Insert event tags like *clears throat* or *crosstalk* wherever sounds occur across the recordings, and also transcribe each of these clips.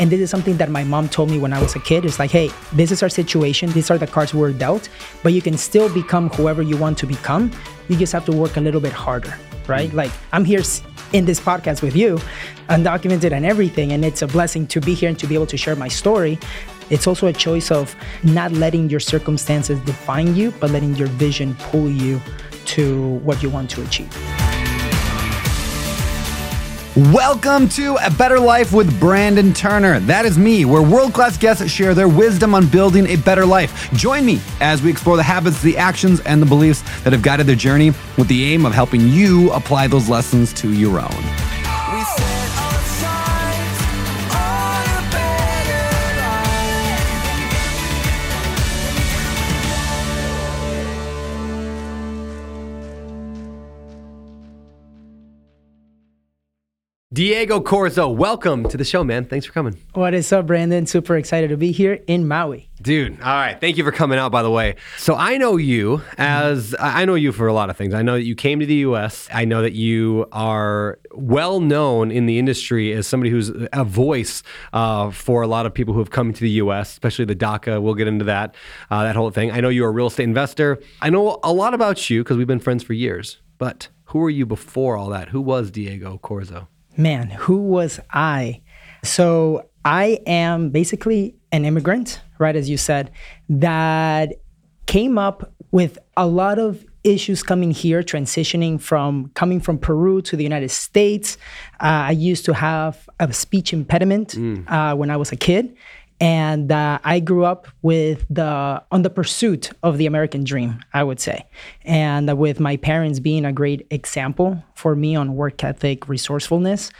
And this is something that my mom told me when I was a kid. It's like, hey, this is our situation. These are the cards we're dealt, but you can still become whoever you want to become. You just have to work a little bit harder, right? Mm. Like I'm here in this podcast with you, undocumented and everything. And it's a blessing to be here and to be able to share my story. It's also a choice of not letting your circumstances define you, but letting your vision pull you to what you want to achieve. Welcome to A Better Life with Brandon Turner. That is me, where world class guests share their wisdom on building a better life. Join me as we explore the habits, the actions, and the beliefs that have guided their journey with the aim of helping you apply those lessons to your own. Diego Corzo, welcome to the show, man. Thanks for coming. What is up, Brandon? Super excited to be here in Maui. Dude, all right. Thank you for coming out, by the way. So I know you as I know you for a lot of things. I know that you came to the US. I know that you are well known in the industry as somebody who's a voice uh, for a lot of people who have come to the US, especially the DACA. We'll get into that, uh, that whole thing. I know you're a real estate investor. I know a lot about you because we've been friends for years. But who were you before all that? Who was Diego Corzo? Man, who was I? So I am basically an immigrant, right? As you said, that came up with a lot of issues coming here, transitioning from coming from Peru to the United States. Uh, I used to have a speech impediment mm. uh, when I was a kid and uh, I grew up with the on the pursuit of the American dream, I would say, and with my parents being a great example for me on work ethic, resourcefulness.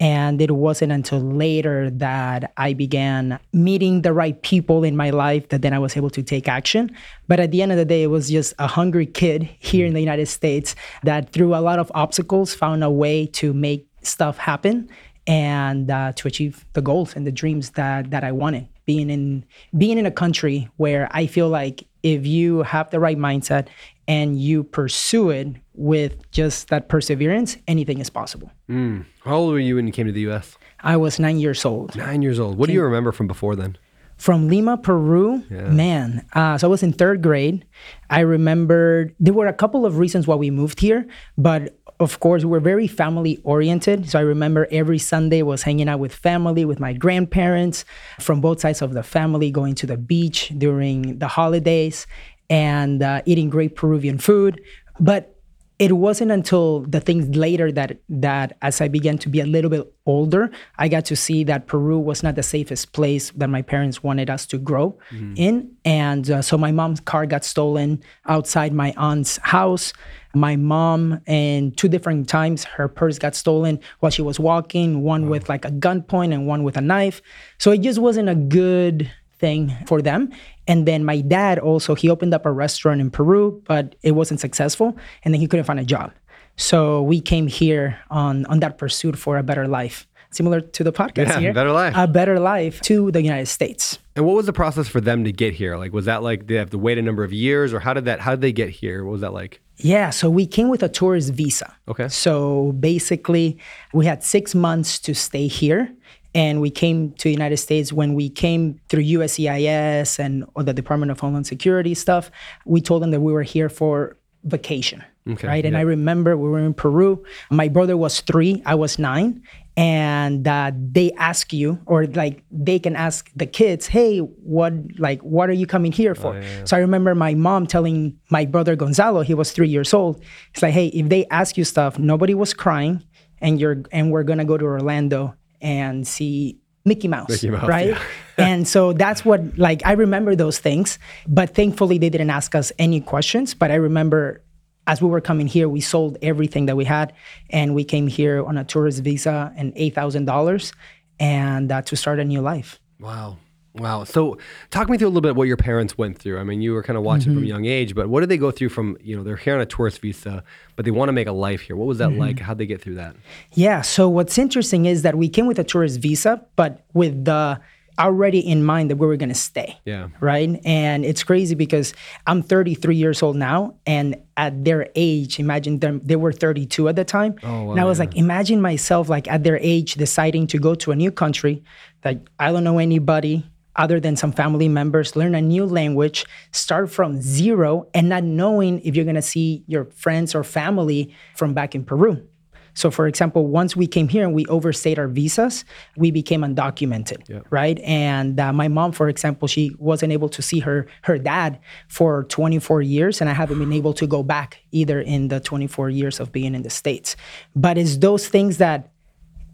And it wasn't until later that I began meeting the right people in my life that then I was able to take action. But at the end of the day, it was just a hungry kid here in the United States that, through a lot of obstacles, found a way to make stuff happen and uh, to achieve the goals and the dreams that that I wanted. Being in being in a country where I feel like if you have the right mindset and you pursue it with just that perseverance, anything is possible. Mm. How old were you when you came to the U.S.? I was nine years old. Nine years old. What came, do you remember from before then? From Lima, Peru, yeah. man. Uh, so I was in third grade. I remembered there were a couple of reasons why we moved here, but of course, we're very family oriented. So I remember every Sunday was hanging out with family, with my grandparents from both sides of the family, going to the beach during the holidays and uh, eating great Peruvian food. But it wasn't until the things later that that as I began to be a little bit older, I got to see that Peru was not the safest place that my parents wanted us to grow mm-hmm. in. And uh, so my mom's car got stolen outside my aunt's house. My mom, and two different times, her purse got stolen while she was walking. One wow. with like a gunpoint and one with a knife. So it just wasn't a good thing for them. And then my dad also, he opened up a restaurant in Peru, but it wasn't successful. And then he couldn't find a job. So we came here on, on that pursuit for a better life, similar to the podcast yeah, here. better life. A better life to the United States. And what was the process for them to get here? Like, was that like they have to wait a number of years, or how did that? How did they get here? What was that like? Yeah, so we came with a tourist visa. Okay. So basically, we had six months to stay here, and we came to the United States when we came through USCIS and the Department of Homeland Security stuff. We told them that we were here for vacation. Okay, right. And I remember we were in Peru. My brother was three, I was nine. And uh, they ask you, or like they can ask the kids, hey, what like what are you coming here for? Oh, yeah, yeah. So I remember my mom telling my brother Gonzalo, he was three years old. It's like, hey, if they ask you stuff, nobody was crying, and you're and we're gonna go to Orlando and see Mickey Mouse, Mickey Mouse right? Yeah. *laughs* and so that's what like I remember those things, but thankfully they didn't ask us any questions. But I remember as we were coming here, we sold everything that we had, and we came here on a tourist visa and eight thousand dollars, and uh, to start a new life. Wow. Wow. So talk me through a little bit what your parents went through. I mean, you were kind of watching mm-hmm. from a young age, but what did they go through from, you know, they're here on a tourist visa, but they want to make a life here. What was that mm-hmm. like? How'd they get through that? Yeah. So what's interesting is that we came with a tourist visa, but with the already in mind that we were going to stay. Yeah. Right. And it's crazy because I'm 33 years old now. And at their age, imagine them, they were 32 at the time. Oh, wow, and I was yeah. like, imagine myself like at their age deciding to go to a new country that I don't know anybody other than some family members, learn a new language, start from zero, and not knowing if you're going to see your friends or family from back in Peru. So, for example, once we came here and we overstayed our visas, we became undocumented, right? And uh, my mom, for example, she wasn't able to see her her dad for 24 years, and I haven't been able to go back either in the 24 years of being in the states. But it's those things that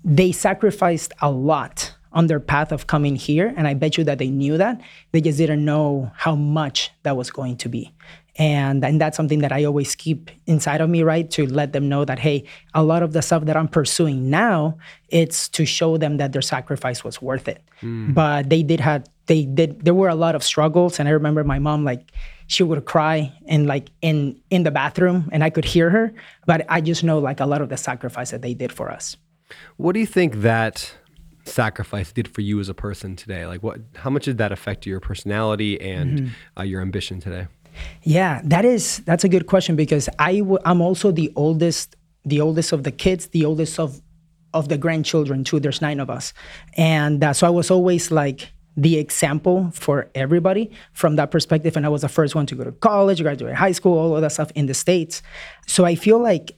they sacrificed a lot on their path of coming here and i bet you that they knew that. They just didn't know how much that was going to be. And and that's something that i always keep inside of me right to let them know that hey a lot of the stuff that i'm pursuing now it's to show them that their sacrifice was worth it. Hmm. But they did have they did there were a lot of struggles and i remember my mom like she would cry and like in in the bathroom and i could hear her but i just know like a lot of the sacrifice that they did for us. What do you think that sacrifice did for you as a person today? Like, what? How much did that affect your personality and Mm-hmm. uh, your ambition today? Yeah, that is that's a good question because I w- I'm also the oldest the oldest of the kids, the oldest of of the grandchildren too. There's nine of us, and uh, so I was always like the example for everybody from that perspective. And I was the first one to go to college, graduate high school, all of that stuff in the states. So I feel like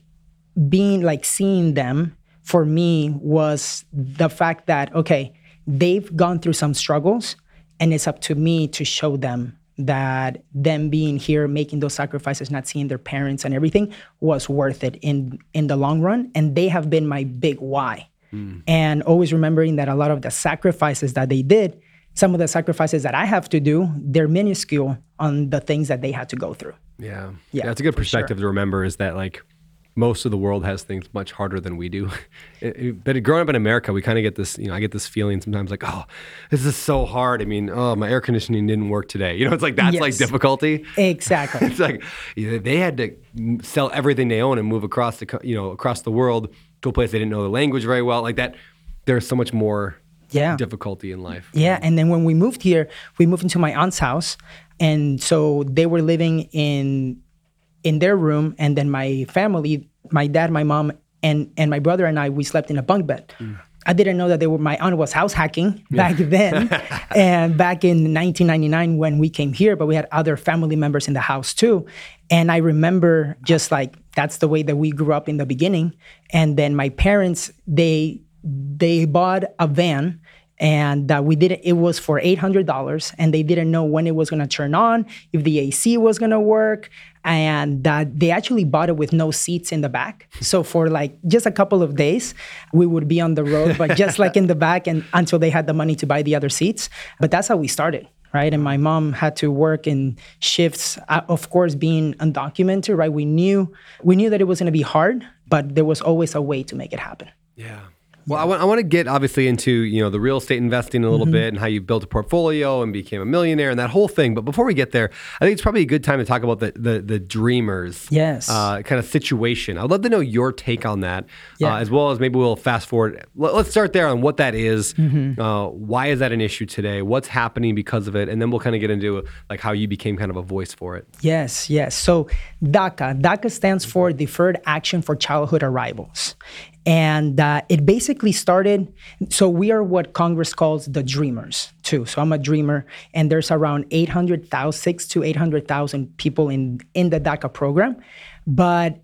being like seeing them for me was the fact that okay, they've gone through some struggles, and it's up to me to show them that them being here making those sacrifices not seeing their parents and everything was worth it in in the long run and they have been my big why hmm. and always remembering that a lot of the sacrifices that they did some of the sacrifices that i have to do they're minuscule on the things that they had to go through Yeah, Yeah, That's a good for sure. perspective to remember. Is that like most of the world has things much harder than we do. *laughs* It- it- but growing up in America, we kind of get this. You know, I get this feeling sometimes like, oh, this is so hard. I mean, oh, my air conditioning didn't work today. *laughs* You know, it's like that's like difficulty. exactly *laughs* It's like you know, they had to sell everything they own and move across the, you know across the world to a place they didn't know the language very well. Like that, there's so much more Yeah. difficulty in life. Yeah, and then when we moved here, we moved into my aunt's house, and so they were living in in their room, and then my family, my dad, my mom, and and my brother and I, we slept in a bunk bed. I didn't know that they were my aunt was house hacking back *laughs* then, and back in 1999 when we came here, but we had other family members in the house too. And I remember just like that's the way that we grew up in the beginning. And then my parents they they bought a van and uh, we did it it was for $800 and they didn't know when it was going to turn on if the ac was going to work and they actually bought it with no seats in the back. So for like just a couple of days we would be on the road but just like in the back and until they had the money to buy the other seats. But that's how we started right? And my mom had to work in shifts uh, of course being undocumented right? We knew we knew that it was going to be hard but there was always a way to make it happen. Yeah. Well, I want, I want to get obviously into you know the real estate investing a little bit and how you built a portfolio and became a millionaire and that whole thing. But before we get there, I think it's probably a good time to talk about the the, the dreamers, Yes. uh, kind of situation. I'd love to know your take on that, Yeah. uh, as well as maybe we'll fast forward. Let, us start there on what that is. Uh, why is that an issue today? What's happening because of it? And then we'll kind of get into like how you became kind of a voice for it. Yes, yes. So DACA, DACA stands for Deferred Action for Childhood Arrivals. And uh, it basically started, so we are what Congress calls the dreamers, too. So I'm a dreamer, and there's around 800,000, six to 800,000 people in, in the DACA program. But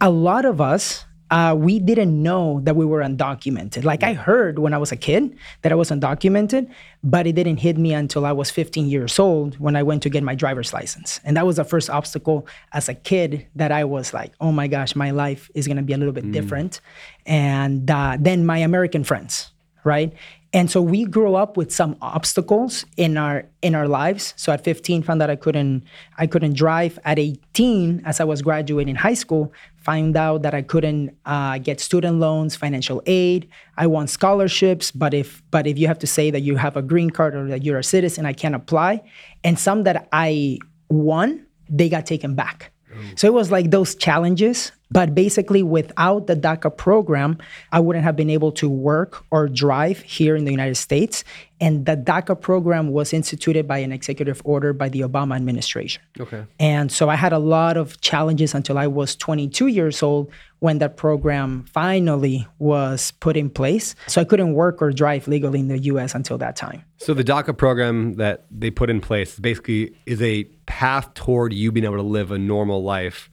a lot of us, uh, we didn't know that we were undocumented. Like I heard when I was a kid that I was undocumented, but it didn't hit me until I was 15 years old when I went to get my driver's license. And that was the first obstacle as a kid that I was like, oh my gosh, my life is gonna be a little bit different. And uh, then my American friends, right? And so we grew up with some obstacles in our in our lives. So at 15, found out I couldn't I couldn't drive. At 18, as I was graduating high school, found out that I couldn't uh, get student loans, financial aid. I want scholarships, but if but if you have to say that you have a green card or that you're a citizen, I can't apply. And some that I won, they got taken back. So it was like those challenges But basically, without the DACA program, I wouldn't have been able to work or drive here in the United States. And the DACA program was instituted by an executive order by the Obama administration. Okay. And so I had a lot of challenges until I was 22 years old when that program finally was put in place. So I couldn't work or drive legally in the US until that time. So the DACA program that they put in place basically is a path toward you being able to live a normal life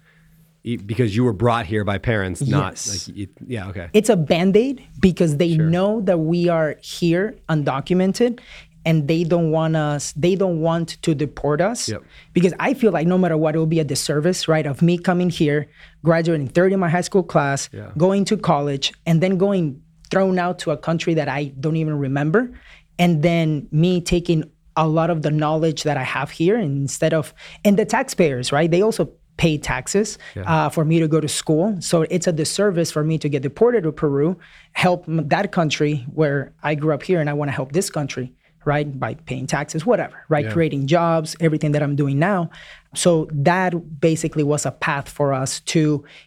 because you were brought here by parents, not Yes. like, you, yeah, okay. It's a band aid because they know that we are here undocumented and they don't want us they don't want to deport us Yep. because i feel like no matter what it will be a disservice right of me coming here graduating third in my high school class Yeah. going to college and then going thrown out to a country that i don't even remember and then me taking a lot of the knowledge that i have here instead of and the taxpayers right they also pay taxes uh, for me to go to school. So it's a disservice for me to get deported to peru help that country where i grew up here and i want to help this country right by paying taxes whatever right creating jobs everything that i'm doing now. So that basically was a path for us to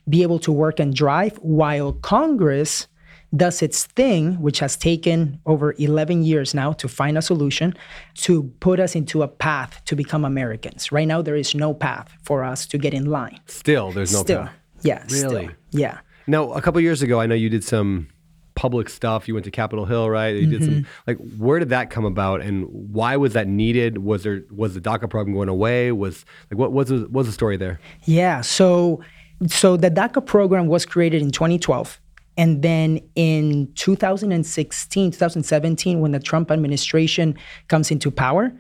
be able to work and drive while congress does its thing, which has taken over 11 years now to find a solution to put us into a path to become Americans. Right now, there is no path for us to get in line. Still, there's no still, path. yeah, Really? still, yeah. Now, a couple years ago, I know you did some public stuff. You went to Capitol Hill, right? You did Mm-hmm. some like where did that come about and why was that needed? Was there was the DACA program going away? Was like what was was the story there? Yeah. So, so the DACA program was created in 2012. And then in 2016, 2017, when the Trump administration comes into power,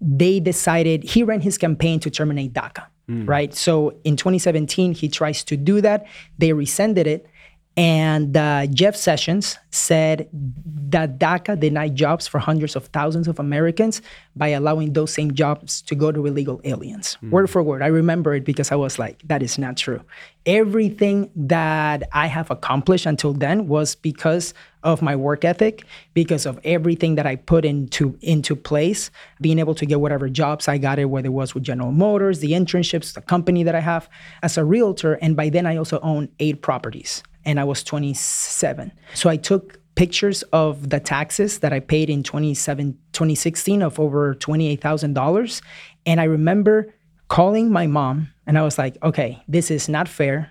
they decided he ran his campaign to terminate DACA, hmm. right? So in 2017, he tries to do that. They rescinded it. And uh, Jeff Sessions said that DACA denied jobs for hundreds of thousands of Americans by allowing those same jobs to go to illegal aliens. Word for word. I remember it because I was like, that is not true. Everything that I have accomplished until then was because of my work ethic, because of everything that I put into into place, being able to get whatever jobs I got it, whether it was with General Motors, the internships, the company that I have as a realtor. And by then I also own eight properties and I was 27. So I took pictures of the taxes that I paid in 27, 2016 of over $28,000. And I remember calling my mom and I was like, okay, this is not fair.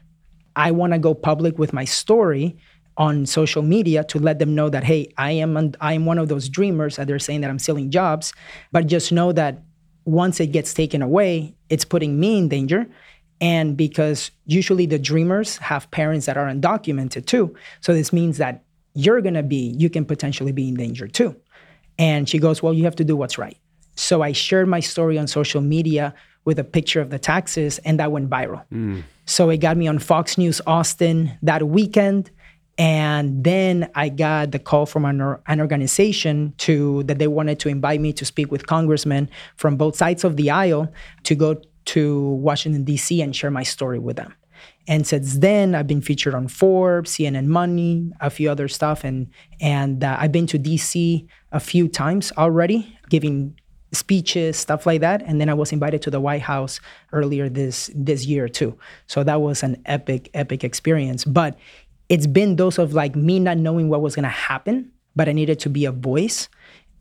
I want to go public with my story on social media to let them know that hey, I am I am one of those dreamers that they're saying that I'm stealing jobs, but just know that once it gets taken away, it's putting me in danger. And because usually the dreamers have parents that are undocumented too. So this means that you're going to be, you can potentially be in danger too. And she goes, Well, you have to do what's right. So I shared my story on social media with a picture of the taxes, and that went viral. Hmm. So it got me on Fox News Austin that weekend. And then I got the call from an, or- an organization to that they wanted to invite me to speak with congressmen from both sides of the aisle to go to Washington D.C. and share my story with them. And since then, I've been featured on Forbes, CNN Money, a few other stuff, and and uh, I've been to DC a few times already, giving speeches, stuff like that. And then I was invited to the White House earlier this this year too. So that was an epic, epic experience. But it's been those of like me not knowing what was gonna happen, but I needed to be a voice.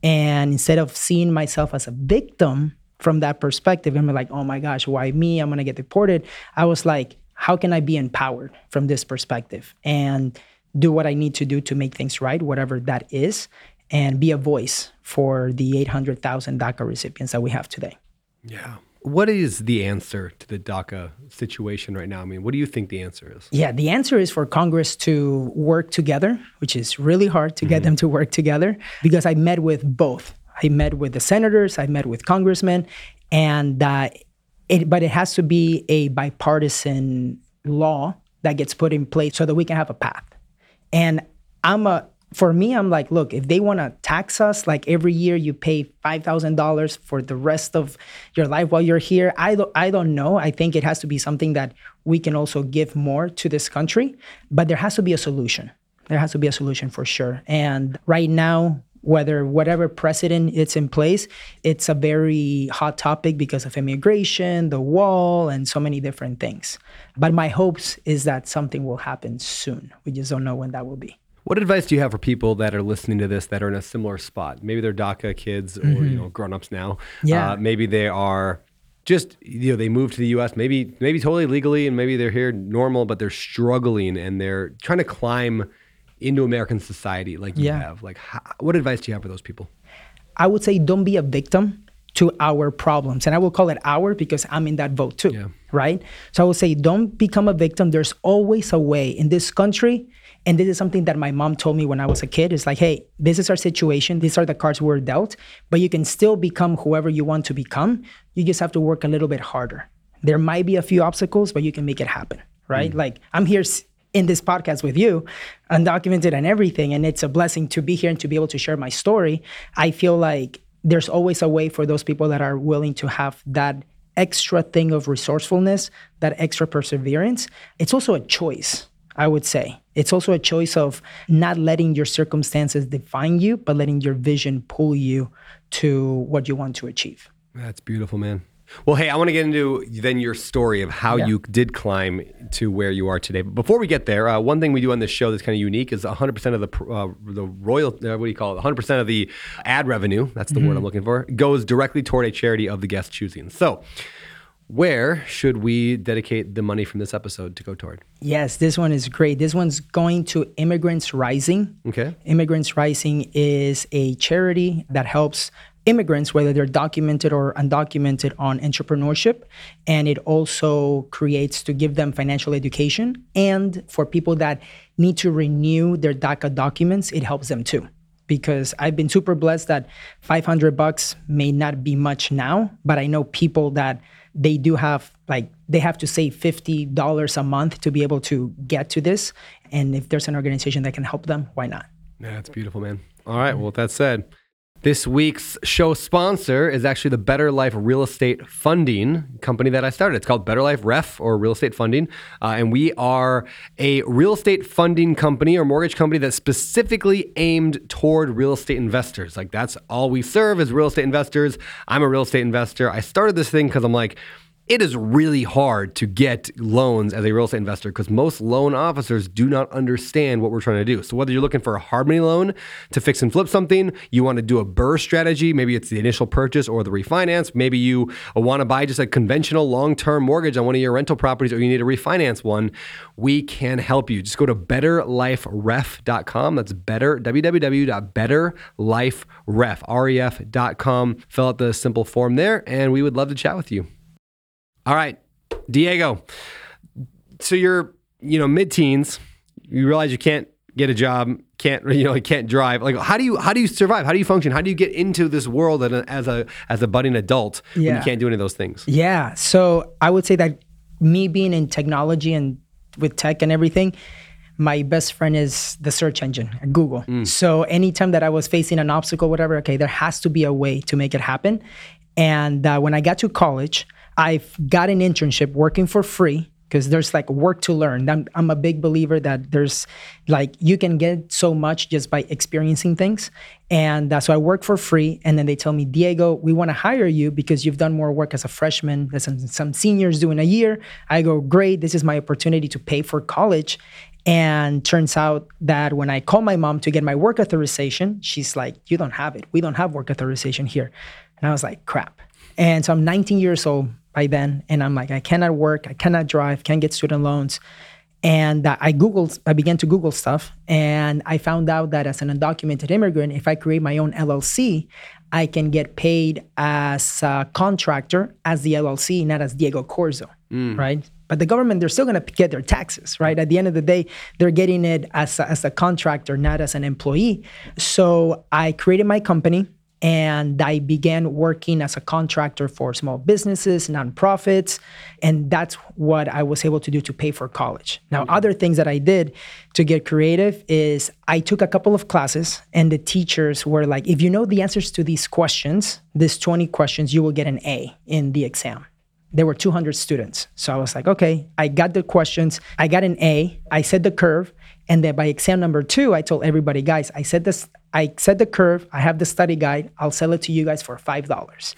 And instead of seeing myself as a victim from that perspective, I'm like, oh my gosh, why me? I'm gonna get deported. I was like, how can I be empowered from this perspective and do what I need to do to make things right, whatever that is, and be a voice for the 800,000 DACA recipients that we have today. Yeah. What is the answer to the DACA situation right now? I mean, what do you think the answer is? Yeah, the answer is for Congress to work together, which is really hard to get mm-hmm. them to work together because I met with both. I met with the senators, I met with congressmen, and uh, it, but it has to be a bipartisan law that gets put in place so that we can have a path. And I'm a for me, I'm like, look, if they want to tax us, like every year you pay five thousand dollars for the rest of your life while you're here. I don't, I don't know. I think it has to be something that we can also give more to this country, but there has to be a solution. There has to be a solution for sure. And right now, whether whatever precedent it's in place, it's a very hot topic because of immigration, the wall, and so many different things. But my hopes is that something will happen soon. We just don't know when that will be. What advice do you have for people that are listening to this that are in a similar spot? Maybe they're DACA kids or you know grown-ups now. Yeah. Uh, maybe they are just you know they moved to the U.S. Maybe maybe totally legally and maybe they're here normal, but they're struggling and they're trying to climb into American society like you Yeah. have. Like, how, what advice do you have for those people? I would say don't be a victim to our problems. And I will call it our because I'm in that vote too. Yeah. Right? So I would say don't become a victim. There's always a way in this country. And this is something that my mom told me when I was a kid. It's like, hey, this is our situation. These are the cards we're dealt, but you can still become whoever you want to become. You just have to work a little bit harder. There might be a few obstacles, but you can make it happen. Right? Mm. Like I'm here in this podcast with you, undocumented and everything. And it's a blessing to be here and to be able to share my story. I feel like there's always a way for those people that are willing to have that extra thing of resourcefulness, that extra perseverance. It's also a choice, I would say. It's also a choice of not letting your circumstances define you, but letting your vision pull you to what you want to achieve. That's beautiful, man. Well, hey, I want to get into then your story of how Yeah. you did climb to where you are today. But before we get there, uh, one thing we do on this show that's kind of unique is 100% of the uh, the royal uh, what do you call it? 100% of the ad revenue, that's the word I'm looking for, goes directly toward a charity of the guest choosing. So, where should we dedicate the money from this episode to go toward? Yes, this one is great. This one's going to Immigrants Rising. Okay. Immigrants Rising is a charity that helps immigrants, whether they're documented or undocumented, on entrepreneurship. And it also creates to give them financial education. And for people that need to renew their DACA documents, it helps them too. Because I've been super blessed that 500 bucks may not be much now, but I know people that they do have like they have to save $50 a month to be able to get to this. And if there's an organization that can help them, why not? Yeah, that's beautiful, man. All right. Well, with that said, this week's show sponsor is actually the Better Life Real Estate Funding company that I started. It's called Better Life Ref or Real Estate Funding. Uh, and we are a real estate funding company or mortgage company that's specifically aimed toward real estate investors. Like that's all we serve is real estate investors. I'm a real estate investor. I started this thing because I'm like, it is really hard to get loans as a real estate investor because most loan officers do not understand what we're trying to do. So whether you're looking for a hard money loan to fix and flip something, you want to do a BRRRR strategy, maybe it's the initial purchase or the refinance, maybe you want to buy just a conventional long-term mortgage on one of your rental properties or you need to refinance one, we can help you. Just go to betterliferef.com. That's better www.betterliferef.com. Fill out the simple form there and we would love to chat with you. All right, Diego. So you're, you know, mid-teens. You realize you can't get a job, can't, *laughs* you know, you can't drive. Like, how do you, how do you survive? How do you function? How do you get into this world as a, as a, budding adult when you can't do any of those things? Yeah. So I would say that me being in technology and with tech and everything, my best friend is the search engine, Google. So anytime that I was facing an obstacle, whatever, okay, there has to be a way to make it happen. And uh, when I got to college, I've got an internship working for free because there's like work to learn. I'm, I'm a big believer that there's like you can get so much just by experiencing things. And uh, so I work for free. And then they tell me, Diego, we want to hire you because you've done more work as a freshman than some, some seniors do in a year. I go, great. This is my opportunity to pay for college. And turns out that when I call my mom to get my work authorization, she's like, You don't have it. We don't have work authorization here. And I was like, Crap. And so I'm 19 years old by then. And I'm like, I cannot work. I cannot drive, can't get student loans. And I Googled, I began to Google stuff. And I found out that as an undocumented immigrant, if I create my own LLC, I can get paid as a contractor as the LLC, not as Diego Corzo, mm. right? But the government, they're still going to get their taxes, right? At the end of the day, they're getting it as a, as a contractor, not as an employee. So I created my company and I began working as a contractor for small businesses, nonprofits, and that's what I was able to do to pay for college. Now, mm-hmm. other things that I did to get creative is I took a couple of classes, and the teachers were like, if you know the answers to these questions, these 20 questions, you will get an A in the exam. There were 200 students. So I was like, okay, I got the questions, I got an A, I set the curve, And then by exam number two, I told everybody, guys, I said this, I set the curve, I have the study guide, I'll sell it to you guys for five dollars.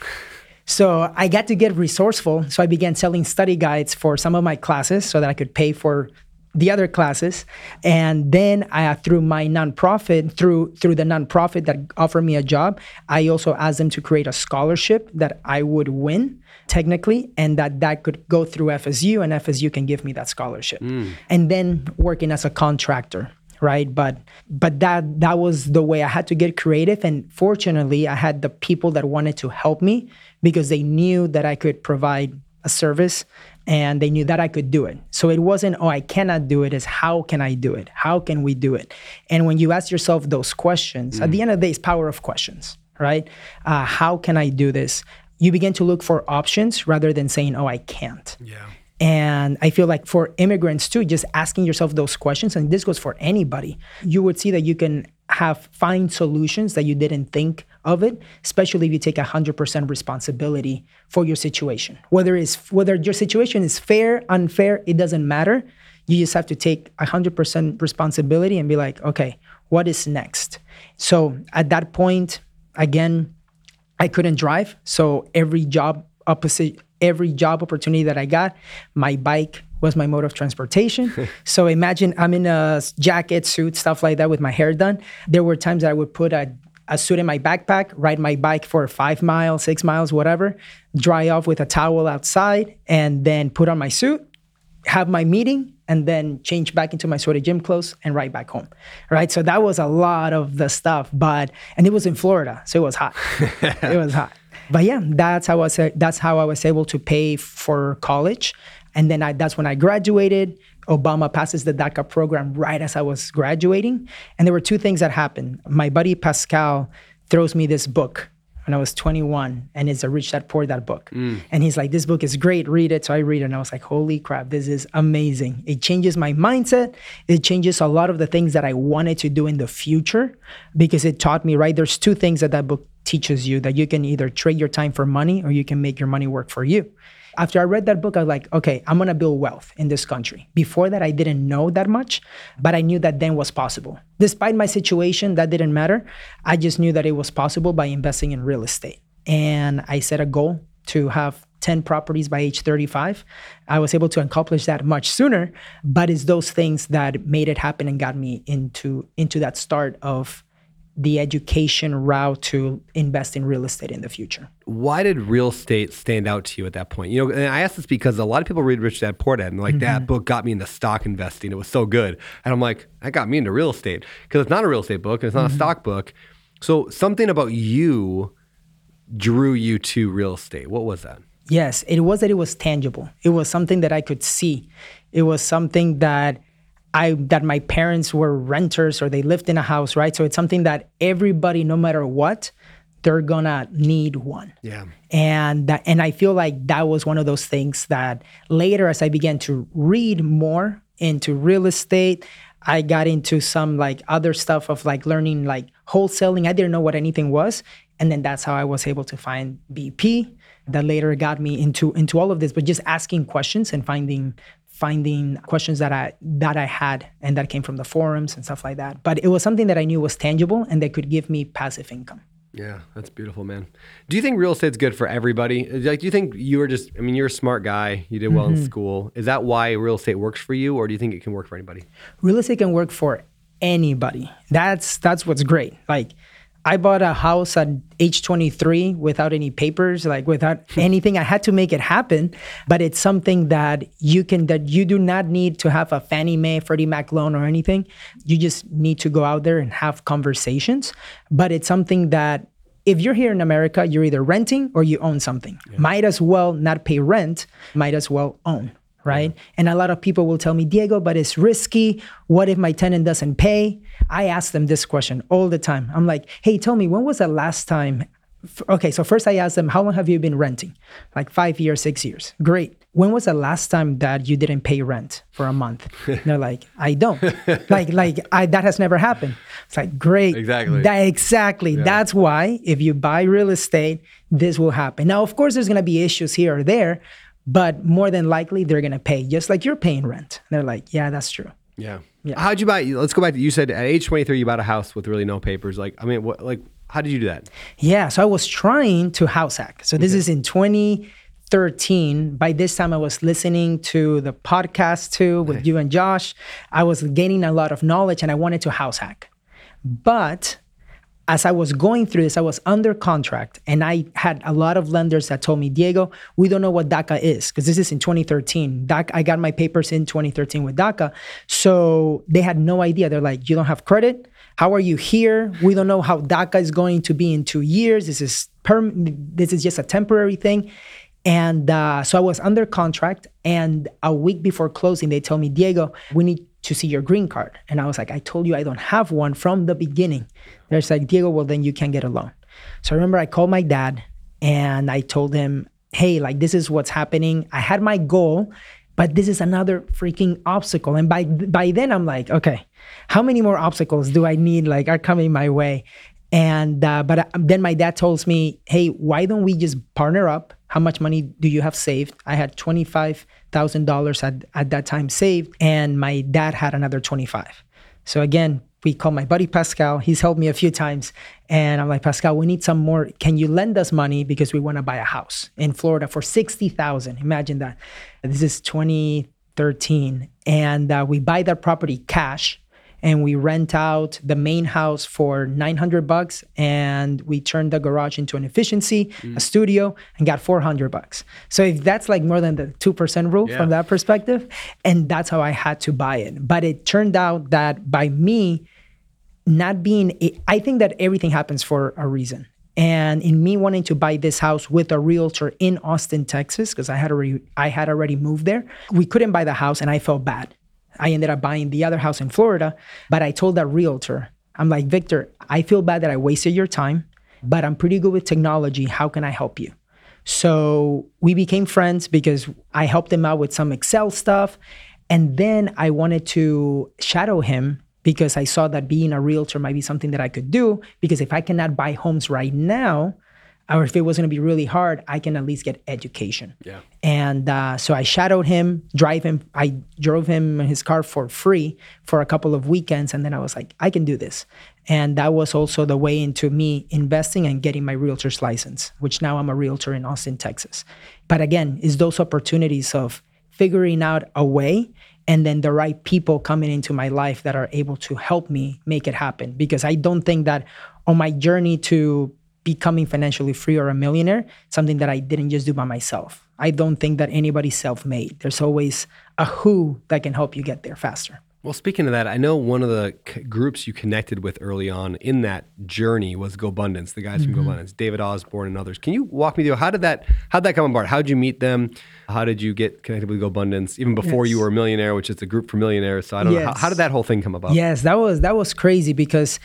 So I got to get resourceful. So I began selling study guides for some of my classes so that I could pay for the other classes and then I, through my nonprofit through through the nonprofit that offered me a job i also asked them to create a scholarship that i would win technically and that that could go through fsu and fsu can give me that scholarship mm. and then working as a contractor right but but that that was the way i had to get creative and fortunately i had the people that wanted to help me because they knew that i could provide a service and they knew that I could do it. So it wasn't, oh, I cannot do it, it's how can I do it? How can we do it? And when you ask yourself those questions, mm. at the end of the day, it's power of questions, right? Uh, how can I do this? You begin to look for options rather than saying, oh, I can't. Yeah. And I feel like for immigrants too, just asking yourself those questions, and this goes for anybody, you would see that you can have find solutions that you didn't think of it, especially if you take 100% responsibility for your situation. Whether it's whether your situation is fair, unfair, it doesn't matter. You just have to take 100% responsibility and be like, okay, what is next? So at that point, again, I couldn't drive. So every job opposite every job opportunity that I got, my bike was my mode of transportation. *laughs* so imagine I'm in a jacket, suit, stuff like that with my hair done. There were times that I would put a a suit in my backpack, ride my bike for five miles, six miles, whatever, dry off with a towel outside, and then put on my suit, have my meeting, and then change back into my sort of gym clothes and ride back home. Right. So that was a lot of the stuff, but and it was in Florida, so it was hot. *laughs* it was hot. But yeah, that's how I was. That's how I was able to pay for college, and then I, that's when I graduated. Obama passes the DACA program right as I was graduating. And there were two things that happened. My buddy Pascal throws me this book when I was 21, and it's a Rich Dad Poor Dad book. Mm. And he's like, This book is great, read it. So I read it, and I was like, Holy crap, this is amazing. It changes my mindset. It changes a lot of the things that I wanted to do in the future because it taught me, right? There's two things that that book teaches you that you can either trade your time for money or you can make your money work for you. After I read that book, I was like, okay, I'm gonna build wealth in this country. Before that, I didn't know that much, but I knew that then was possible. Despite my situation, that didn't matter. I just knew that it was possible by investing in real estate. And I set a goal to have 10 properties by age 35. I was able to accomplish that much sooner, but it's those things that made it happen and got me into into that start of the education route to invest in real estate in the future. Why did real estate stand out to you at that point? You know, and I ask this because a lot of people read Rich Dad Poor Dad and like mm-hmm. that book got me into stock investing. It was so good, and I'm like, that got me into real estate because it's not a real estate book and it's not mm-hmm. a stock book. So something about you drew you to real estate. What was that? Yes, it was that it was tangible. It was something that I could see. It was something that I that my parents were renters or they lived in a house, right? So it's something that everybody, no matter what, they're gonna need one. Yeah. And that, and I feel like that was one of those things that later, as I began to read more into real estate, I got into some like other stuff of like learning like wholesaling. I didn't know what anything was, and then that's how I was able to find BP. That later got me into into all of this, but just asking questions and finding finding questions that I that I had and that came from the forums and stuff like that. But it was something that I knew was tangible and that could give me passive income. Yeah, that's beautiful, man. Do you think real estate's good for everybody? Like, do you think you were just? I mean, you're a smart guy. You did well mm-hmm. in school. Is that why real estate works for you, or do you think it can work for anybody? Real estate can work for anybody. That's that's what's great. Like I bought a house at age 23 without any papers, like without hmm. anything. I had to make it happen, but it's something that you can that you do not need to have a Fannie Mae, Freddie Mac loan or anything. You just need to go out there and have conversations. But it's something that if you're here in America, you're either renting or you own something. Yeah. Might as well not pay rent, might as well own right? Yeah. And a lot of people will tell me, Diego, but it's risky. What if my tenant doesn't pay? I ask them this question all the time. I'm like, hey, tell me, when was the last time? Okay, so first I ask them, how long have you been renting? Like five years, six years. Great. When was the last time that you didn't pay rent for a month? *laughs* they're like, I don't. like, like I, that has never happened. It's like, great. Exactly. That, exactly. Yeah. That's why if you buy real estate, this will happen. Now, of course, there's going to be issues here or there, but more than likely they're going to pay just like you're paying rent. And they're like, yeah, that's true. Yeah. Yeah. How'd you buy? Let's go back to you said at age 23 you bought a house with really no papers. Like, I mean, what? Like, how did you do that? Yeah, so I was trying to house hack. So this is in 2013. By this time, I was listening to the podcast too with you and Josh. I was gaining a lot of knowledge, and I wanted to house hack. But as I was going through this, I was under contract, and I had a lot of lenders that told me, Diego, we don't know what DACA is because this is in 2013. DACA, I got my papers in 2013 with DACA, so they had no idea. They're like, you don't have credit. How are you here? We don't know how DACA is going to be in two years. This is perm. This is just a temporary thing. And uh, so I was under contract, and a week before closing, they told me, Diego, we need to see your green card. And I was like, I told you I don't have one from the beginning. They're like, Diego, well, then you can't get a loan. So I remember I called my dad and I told him, hey, like this is what's happening. I had my goal, but this is another freaking obstacle. And by by then I'm like, okay, how many more obstacles do I need like are coming my way? And uh, but uh, then my dad tells me, hey, why don't we just partner up? How much money do you have saved? I had twenty five thousand dollars at at that time saved, and my dad had another twenty five. So again, we call my buddy Pascal. He's helped me a few times. And I'm like, Pascal, we need some more. Can you lend us money because we want to buy a house in Florida for 60,000? Imagine that. This is 2013. And uh, we buy that property cash and we rent out the main house for 900 bucks and we turned the garage into an efficiency mm. a studio and got 400 bucks so if that's like more than the 2% rule yeah. from that perspective and that's how i had to buy it but it turned out that by me not being i think that everything happens for a reason and in me wanting to buy this house with a realtor in austin texas because i had already i had already moved there we couldn't buy the house and i felt bad I ended up buying the other house in Florida. But I told that realtor, I'm like, Victor, I feel bad that I wasted your time, but I'm pretty good with technology. How can I help you? So we became friends because I helped him out with some Excel stuff. And then I wanted to shadow him because I saw that being a realtor might be something that I could do. Because if I cannot buy homes right now, or if it was going to be really hard, I can at least get education. Yeah. And uh, so I shadowed him, drive him. I drove him in his car for free for a couple of weekends, and then I was like, I can do this. And that was also the way into me investing and getting my realtor's license, which now I'm a realtor in Austin, Texas. But again, is those opportunities of figuring out a way and then the right people coming into my life that are able to help me make it happen. Because I don't think that on my journey to becoming financially free or a millionaire, something that I didn't just do by myself. I don't think that anybody's self made. There's always a who that can help you get there faster. Well, speaking of that, I know one of the c- groups you connected with early on in that journey was GoBundance, the guys mm-hmm. from GoBundance, David Osborne and others. Can you walk me through how did that how did that come about? How did you meet them? How did you get connected with GoBundance even before yes. you were a millionaire, which is a group for millionaires? So I don't yes. know how, how did that whole thing come about? Yes, that was that was crazy because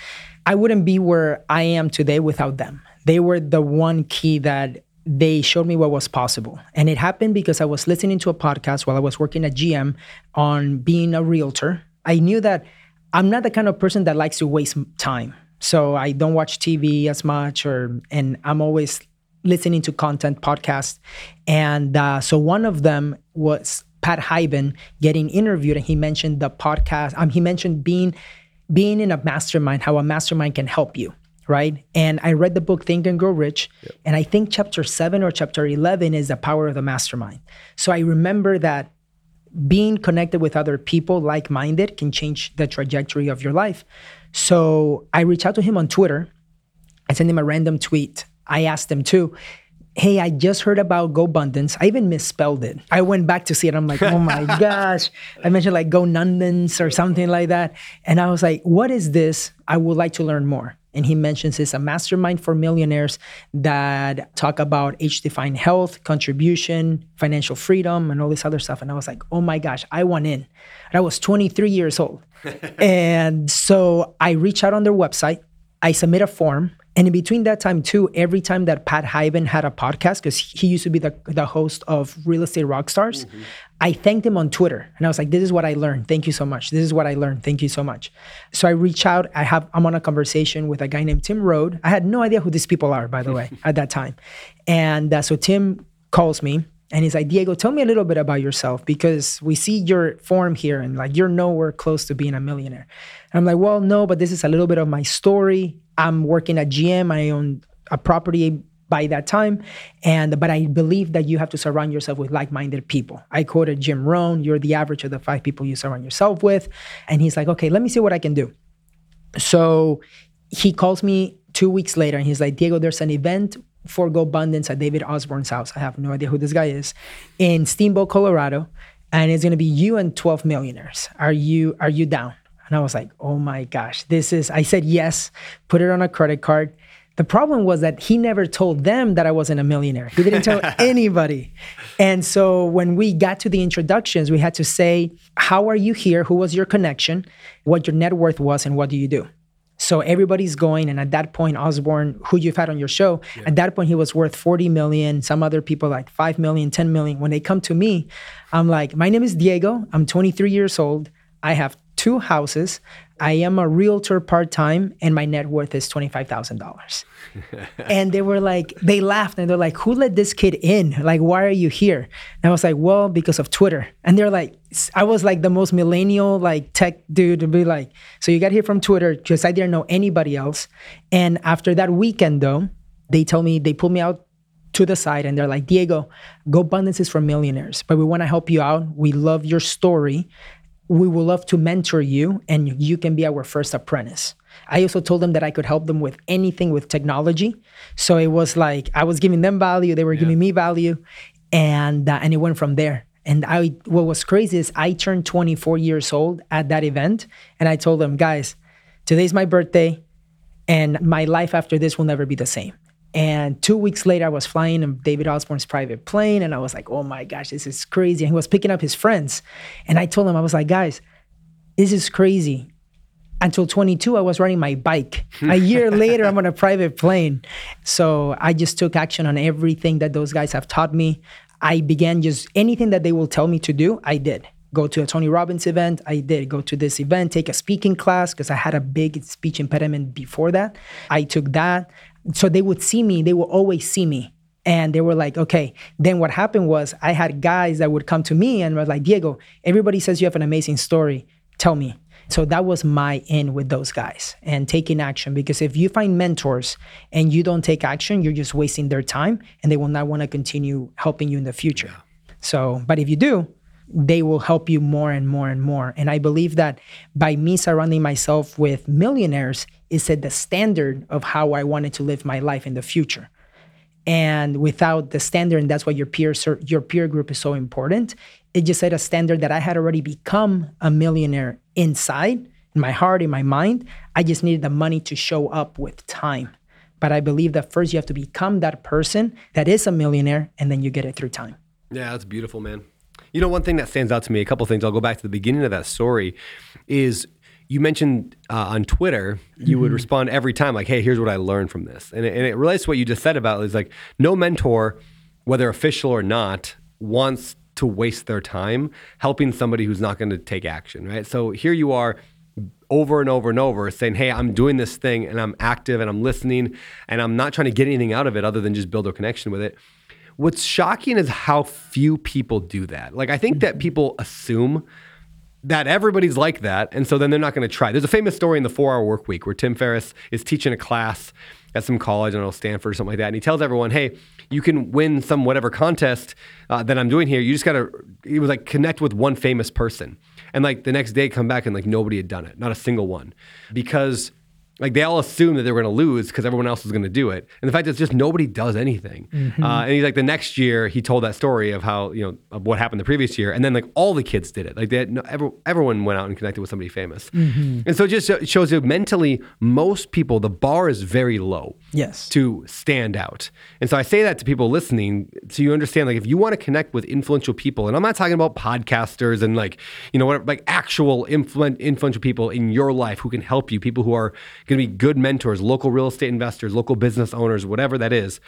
I wouldn't be where I am today without them they were the one key that they showed me what was possible. And it happened because I was listening to a podcast while I was working at GM on being a realtor. I knew that I'm not the kind of person that likes to waste time. So I don't watch TV as much or and I'm always listening to content podcasts. And uh, so one of them was Pat Hiban getting interviewed and he mentioned the podcast. Um, he mentioned being being in a mastermind, how a mastermind can help you right? And I read the book Think and Grow Rich, yep. and I think chapter seven or chapter 11 is the power of the mastermind. So I remember that being connected with other people like minded can change the trajectory of your life. So I reached out to him on Twitter. I sent him a random tweet. I asked him too, hey, I just heard about Go GoBundance. I even misspelled it. I went back to see it. I'm like, oh my *laughs* gosh. I mentioned like Go Nundance or something like that. And I was like, what is this? I would like to learn more and he mentions it's a mastermind for millionaires that talk about age-defined health, contribution, financial freedom, and all this other stuff. And I was like, oh my gosh, I want in. And I was 23 years old. *laughs* and so I reach out on their website, I submit a form, and in between that time, too, every time that Pat Hiban had a podcast, because he used to be the, the host of Real Estate Rockstars, mm-hmm. I thanked him on Twitter. And I was like, this is what I learned. Thank you so much. This is what I learned. Thank you so much. So I reach out. I have I'm on a conversation with a guy named Tim Rhode. I had no idea who these people are, by the way, *laughs* at that time. And uh, so Tim calls me And he's like, Diego, tell me a little bit about yourself because we see your form here and like you're nowhere close to being a millionaire. And I'm like, well, no, but this is a little bit of my story. I'm working at GM. I own a property by that time. And but I believe that you have to surround yourself with like-minded people. I quoted Jim Rohn, you're the average of the five people you surround yourself with. And he's like, okay, let me see what I can do. So he calls me two weeks later and he's like, Diego, there's an event for GoBundance at David Osborne's house. I have no idea who this guy is in Steamboat, Colorado, and it's going to be you and 12 millionaires. Are you are you down? And I was like, "Oh my gosh, this is." I said yes, put it on a credit card. The problem was that he never told them that I wasn't a millionaire. He didn't tell *laughs* anybody. And so when we got to the introductions, we had to say, How are you here? Who was your connection? What your net worth was, and what do you do? So everybody's going, and at that point, Osborne, who you've had on your show, yeah. at that point he was worth 40 million. Some other people like 5 million, 10 million. When they come to me, I'm like, my name is Diego. I'm 23 years old. I have two houses. I am a realtor part time, and my net worth is twenty five thousand dollars. *laughs* and they were like, they laughed and they're like, "Who let this kid in? Like, why are you here?" And I was like, "Well, because of Twitter." And they're like, I was like the most millennial like tech dude to be like, "So you got here from Twitter?" Because I didn't know anybody else. And after that weekend, though, they told me they pulled me out to the side and they're like, Diego, Go GoBundance is for millionaires, but we want to help you out. We love your story we would love to mentor you and you can be our first apprentice. I also told them that I could help them with anything with technology. So it was like I was giving them value, they were yeah. giving me value, and uh, and it went from there. And I what was crazy is I turned 24 years old at that event, and I told them, guys, today's my birthday, and my life after this will never be the same. And two weeks later, I was flying in David Osborne's private plane, and I was like, "Oh my gosh, this is crazy!" And he was picking up his friends, and I told him, I was like, "Guys, this is crazy." Until 22, I was riding my bike. a year *laughs* later, I'm on a private plane. So I just took action on everything that those guys have taught me. I began just anything that they will tell me to do, I did. Go to a Tony Robbins event, I did. Go to this event, take a speaking class because I had a big speech impediment before that. I took that so they would see me, they would always see me. And they were like, okay. Then what happened was I had guys that would come to me and was like, Diego, everybody says you have an amazing story. Tell me. So that was my in with those guys and taking action. Because if you find mentors and you don't take action, you're just wasting their time and they will not want to continue helping you in the future. So, but if you do, they will help you more and more and more. And I believe that by me surrounding myself with millionaires, it set the standard of how I wanted to live my life in the future. And without the standard, and that's why your peer your peer group is so important. It just set a standard that I had already become a millionaire inside, in my heart, in my mind. I just needed the money to show up with time. But I believe that first you have to become that person that is a millionaire, and then you get it through time. Yeah, that's beautiful, man. You know, one thing that stands out to me, a couple things, I'll go back to the beginning of that story, is you mentioned uh, on Twitter, you mm-hmm. would respond every time, like, hey, here's what I learned from this. And it, and it relates to what you just said about is like, no mentor, whether official or not, wants to waste their time helping somebody who's not going to take action, right? So here you are over and over and over saying, Hey, I'm doing this thing and I'm active and I'm listening and I'm not trying to get anything out of it other than just build a connection with it. What's shocking is how few people do that. Like, I think that people assume that everybody's like that. And so then they're not going to try. There's a famous story in the four hour work week where Tim Ferriss is teaching a class at some college, I don't know, Stanford or something like that. And he tells everyone, hey, you can win some whatever contest uh, that I'm doing here. You just got to, he was like, connect with one famous person. And like the next day, come back and like nobody had done it, not a single one. Because like they all assume that they were going to lose because everyone else was going to do it. And the fact is just nobody does anything. Mm-hmm. Uh, and he's like, the next year he told that story of how, you know, of what happened the previous year. And then like all the kids did it. Like they had, no, every, everyone went out and connected with somebody famous. Mm-hmm. And so it just shows you mentally, most people, the bar is very low. Yes. To stand out. And so I say that to people listening so you understand, like, if you want to connect with influential people, and I'm not talking about podcasters and like, you know, whatever, like actual influ- influential people in your life who can help you, people who are, going to be good mentors, local real estate investors, local business owners, whatever that is.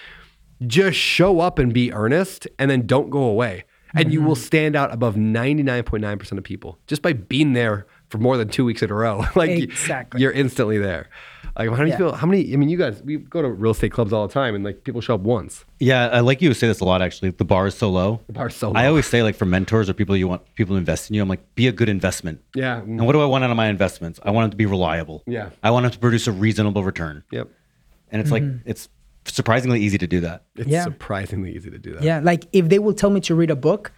Just show up and be earnest and then don't go away. And mm-hmm. you will stand out above 99.9% of people just by being there for more than two weeks in a row. *laughs* like Exactly. you're instantly there. Like how many Yeah. people? How many? I mean, you guys, we go to real estate clubs all the time, and like people show up once. Yeah, I like you say this a lot. Actually, the bar is so low. The bar's so I always say like for mentors or people you want people to invest in you. I'm like, be a good investment. Yeah. And what do I want out of my investments? I want them to be reliable. Yeah. I want them to produce a reasonable return. Yep. And it's like mm-hmm. it's surprisingly easy to do that. It's Yeah. surprisingly easy to do that. Yeah, like if they will tell me to read a book,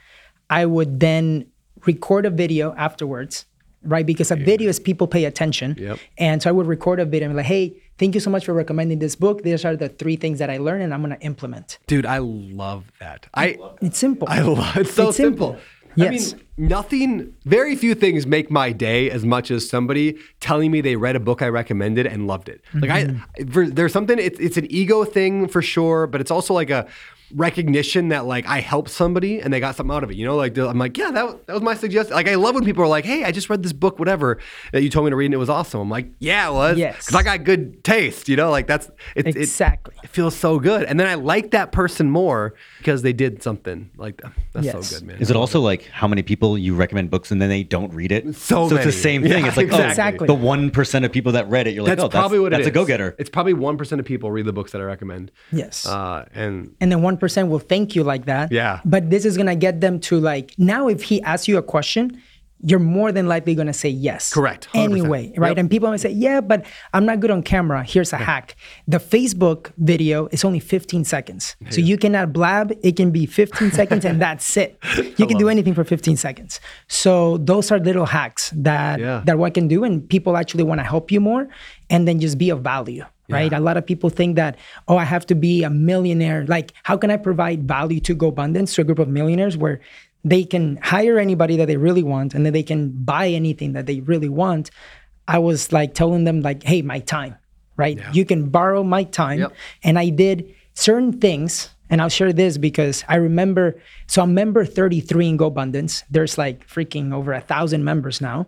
I would then record a video afterwards, right? Because a video is people pay attention. Yep. And so I would record a video and be like, hey, thank you so much for recommending this book. These are the three things that I learned and I'm gonna implement. Dude, I love that. I It's simple. I love it's so It's simple. simple. Yes. I mean, nothing, very few things make my day as much as somebody telling me they read a book I recommended and loved it. Like Mm-hmm. I, for, there's something, it's, it's an ego thing for sure, but it's also like a recognition that like I helped somebody and they got something out of it. You know, like I'm like, yeah, that, was- that was my suggestion. Like I love when people are like, hey, I just read this book, whatever, that you told me to read and it was awesome. I'm like, yeah, it was. Yes. Cause I got good taste, you know, like that's, it, it- Exactly. it feels so good. And then I like that person more because they did something like that. That's Yes. so good, man. Is it also like how many people you recommend books and then they don't read it? So it's many. the same thing. Yeah, it's like exactly. oh, the one percent of people that read it, you're like, that's oh, probably that's, what it that's is. a go getter. It's probably 1% of people read the books that I recommend. Yes. Uh, and and then 1% will thank you like that. Yeah. But this is going to get them to like, now if he asks you a question, you're more than likely going to say yes. Correct. 100%. Anyway, right? Yep. And people might say, yeah, but I'm not good on camera. Here's a hack. The Facebook video is only 15 seconds. So you cannot blab. It can be 15 *laughs* seconds and that's it. You can do anything for 15 seconds. So those are little hacks that, Yeah. that what can do. And people actually want to help you more and then just be of value. Right. Yeah. A lot of people think that, oh, I have to be a millionaire. Like, how can I provide value to GoBundance to a group of millionaires where they can hire anybody that they really want and then they can buy anything that they really want? I was like telling them, like, hey, my time, right? You can borrow my time. Yep. And I did certain things. And I'll share this because I remember, so I'm member 33 in GoBundance. There's like freaking over a thousand members now.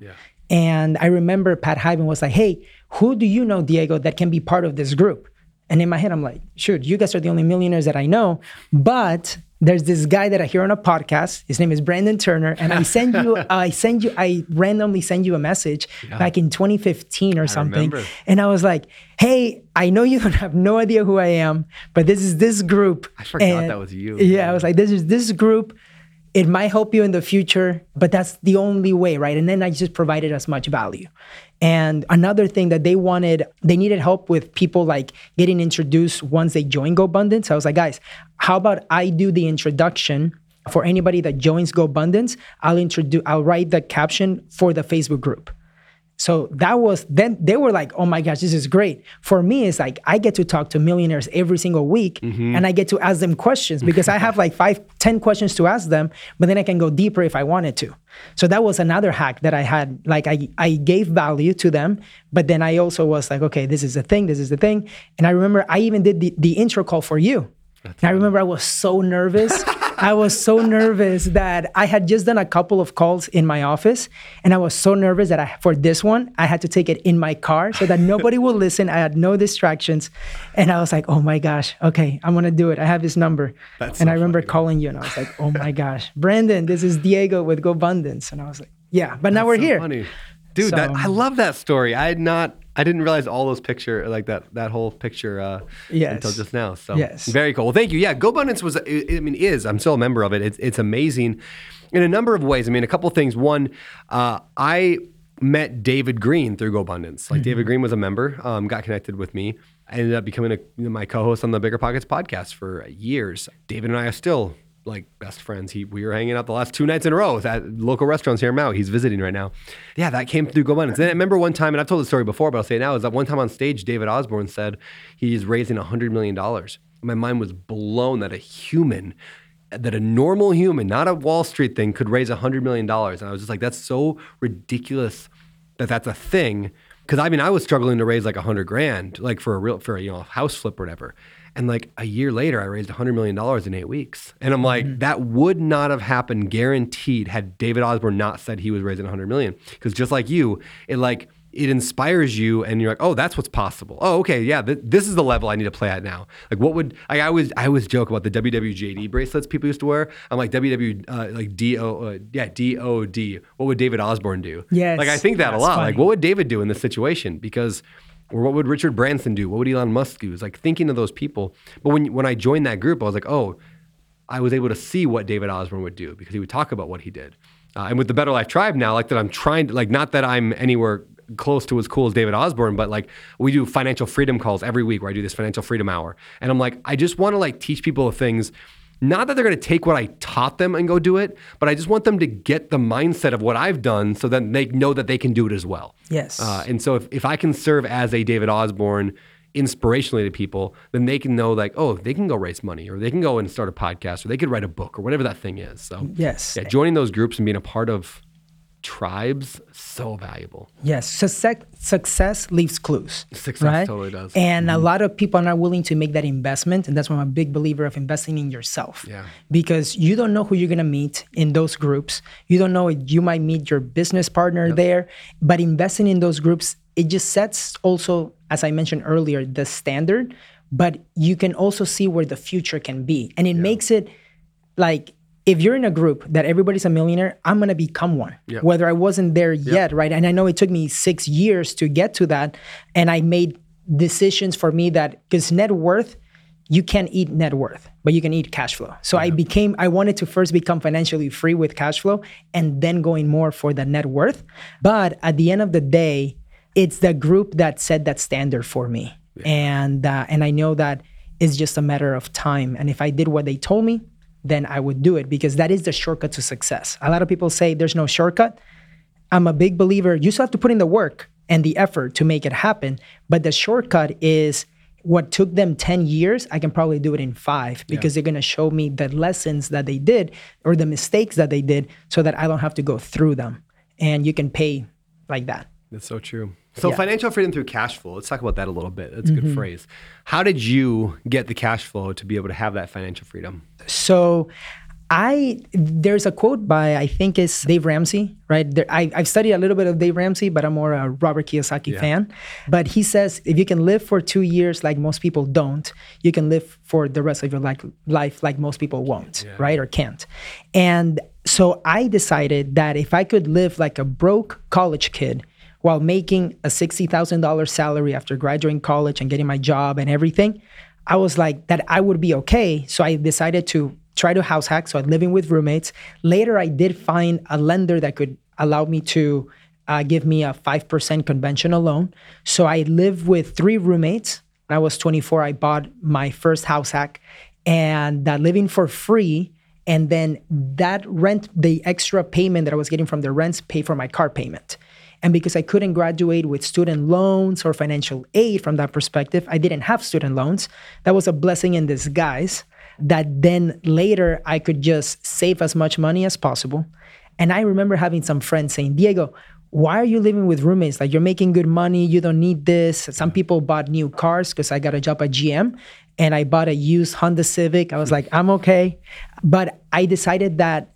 And I remember Pat Hiban was like, hey, who do you know, Diego, that can be part of this group? And in my head, I'm like, shoot, you guys are the only millionaires that I know. But there's this guy that I hear on a podcast. His name is Brandon Turner. And I send you, *laughs* I send you, I randomly send you a message back in 2015 or something. And I was like, hey, I know you don't *laughs* have no idea who I am, but this is this group. I forgot And- that was you. Yeah, I was like, this is this group. It might help you in the future, but that's the only way, right? And then I just provided as much value. And another thing that they wanted, they needed help with people like getting introduced once they join GoBundance. I was like, guys, how about I do the introduction for anybody that joins GoBundance? I'll introduce, I'll write the caption for the Facebook group. So that was then they were like, oh my gosh, this is great. For me, it's like I get to talk to millionaires every single week mm-hmm. and I get to ask them questions because I have like five, ten questions to ask them, but then I can go deeper if I wanted to. So that was another hack that I had. Like I, I gave value to them, but then I also was like, okay, this is the thing, this is the thing. And I remember I even did the, the intro call for you. And I remember I was so nervous. I was so nervous that I had just done a couple of calls in my office, and I was so nervous that I, for this one, I had to take it in my car so that nobody would listen. I had no distractions, and I was like, "Oh my gosh, okay, I'm gonna do it. I have his number." That's and so I remember funny. calling you, and I was like, "Oh my gosh, Brandon, this is Diego with GoBundance," and I was like, "Yeah," but now we're so here. Funny. Dude, that, I love that story. I had not, I didn't realize all those picture, like that, that whole picture uh, Yes. until just now. So Yes. very cool. Well, thank you. Yeah, GoBundance was, I mean, is, I'm still a member of it. It's, it's amazing in a number of ways. I mean, a couple things. One, uh, I met David Greene through GoBundance. Like David Greene was a member, um, got connected with me. I ended up becoming a, my co-host on the BiggerPockets podcast for years. David and I are still like best friends. He we were hanging out the last two nights in a row at local restaurants here in Maui. He's visiting right now. Yeah, that came through GoBundance. Then I remember one time, and I've told the story before, but I'll say it now, is that one time on stage, David Osborne said he's raising $100 million. My mind was blown that a human, that a normal human, not a Wall Street thing, could raise $100 million. And I was just like, that's so ridiculous that that's a thing. Because I mean, I was struggling to raise like a hundred grand, like for a real, for a you know, house flip or whatever. And like a year later, I raised a hundred million dollars in eight weeks. And I'm like, that would not have happened, guaranteed, had David Osborne not said he was raising a hundred million. Because just like you, it like it inspires you and you're like, oh, that's what's possible. Oh, okay, yeah, th- this is the level I need to play at now. Like, what would I, I always I always joke about the WWJD bracelets people used to wear. I'm like WW uh, like D O uh, yeah D O D. What would David Osborne do? Yes. like I think that a lot. funny. Like, what would David do in this situation? Because or what would Richard Branson do? What would Elon Musk do? It's like thinking of those people. But when when I joined that group, I was like, oh, I was able to see what David Osborne would do because he would talk about what he did. Uh, and with the Better Life Tribe now, like that, I'm trying to like not that I'm anywhere close to as cool as David Osborne, but like we do financial freedom calls every week where I do this financial freedom hour, and I'm like, I just want to like teach people things. Not that they're going to take what I taught them and go do it, but I just want them to get the mindset of what I've done so that they know that they can do it as well. Yes. Uh, and so if, if I can serve as a David Osborne inspirationally to people, then they can know like, oh, they can go raise money or they can go and start a podcast or they could write a book or whatever that thing is. So Yes. yeah, joining those groups and being a part of tribes, so valuable. Yes, success, success leaves clues. Success right? totally does. And a mm-hmm. lot of people are not willing to make that investment. And that's why I'm a big believer of investing in yourself. Yeah. Because you don't know who you're going to meet in those groups. You don't know, you might meet your business partner there. But investing in those groups, it just sets also, as I mentioned earlier, the standard. But you can also see where the future can be. And it makes it like if you're in a group that everybody's a millionaire, I'm gonna become one. Whether I wasn't there yet, right? And I know it took me six years to get to that, and I made decisions for me that because net worth, you can't eat net worth, but you can eat cash flow. So I became, I wanted to first become financially free with cash flow, and then going more for the net worth. But at the end of the day, it's the group that set that standard for me, and uh, and I know that it's just a matter of time. And if I did what they told me, then I would do it because that is the shortcut to success. A lot of people say there's no shortcut. I'm a big believer. You still have to put in the work and the effort to make it happen. But the shortcut is what took them 10 years, I can probably do it in five because they're going to show me the lessons that they did or the mistakes that they did so that I don't have to go through them. And you can pay like that. That's so true. So Yeah. financial freedom through cash flow. Let's talk about that a little bit. That's a good mm-hmm. phrase. How did you get the cash flow to be able to have that financial freedom? So I there's a quote by I think it's Dave Ramsey, right? There, I, I've studied a little bit of Dave Ramsey, but I'm more a Robert Kiyosaki fan. But he says if you can live for two years like most people don't, you can live for the rest of your life, life like most people won't, right? Or can't. And so I decided that if I could live like a broke college kid while making a $60,000 salary after graduating college and getting my job and everything, I was like that I would be okay. So I decided to try to house hack. So I'm living with roommates. Later, I did find a lender that could allow me to uh, give me a 5% conventional loan. So I lived with three roommates. When I was 24, I bought my first house hack and uh, living for free. And then that rent, the extra payment that I was getting from the rents, pay for my car payment. And because I couldn't graduate with student loans or financial aid from that perspective, I didn't have student loans. That was a blessing in disguise that then later I could just save as much money as possible. And I remember having some friends saying, Diego, why are you living with roommates? Like you're making good money, you don't need this. Some people bought new cars because I got a job at GM and I bought a used Honda Civic. I was like, I'm okay. But I decided that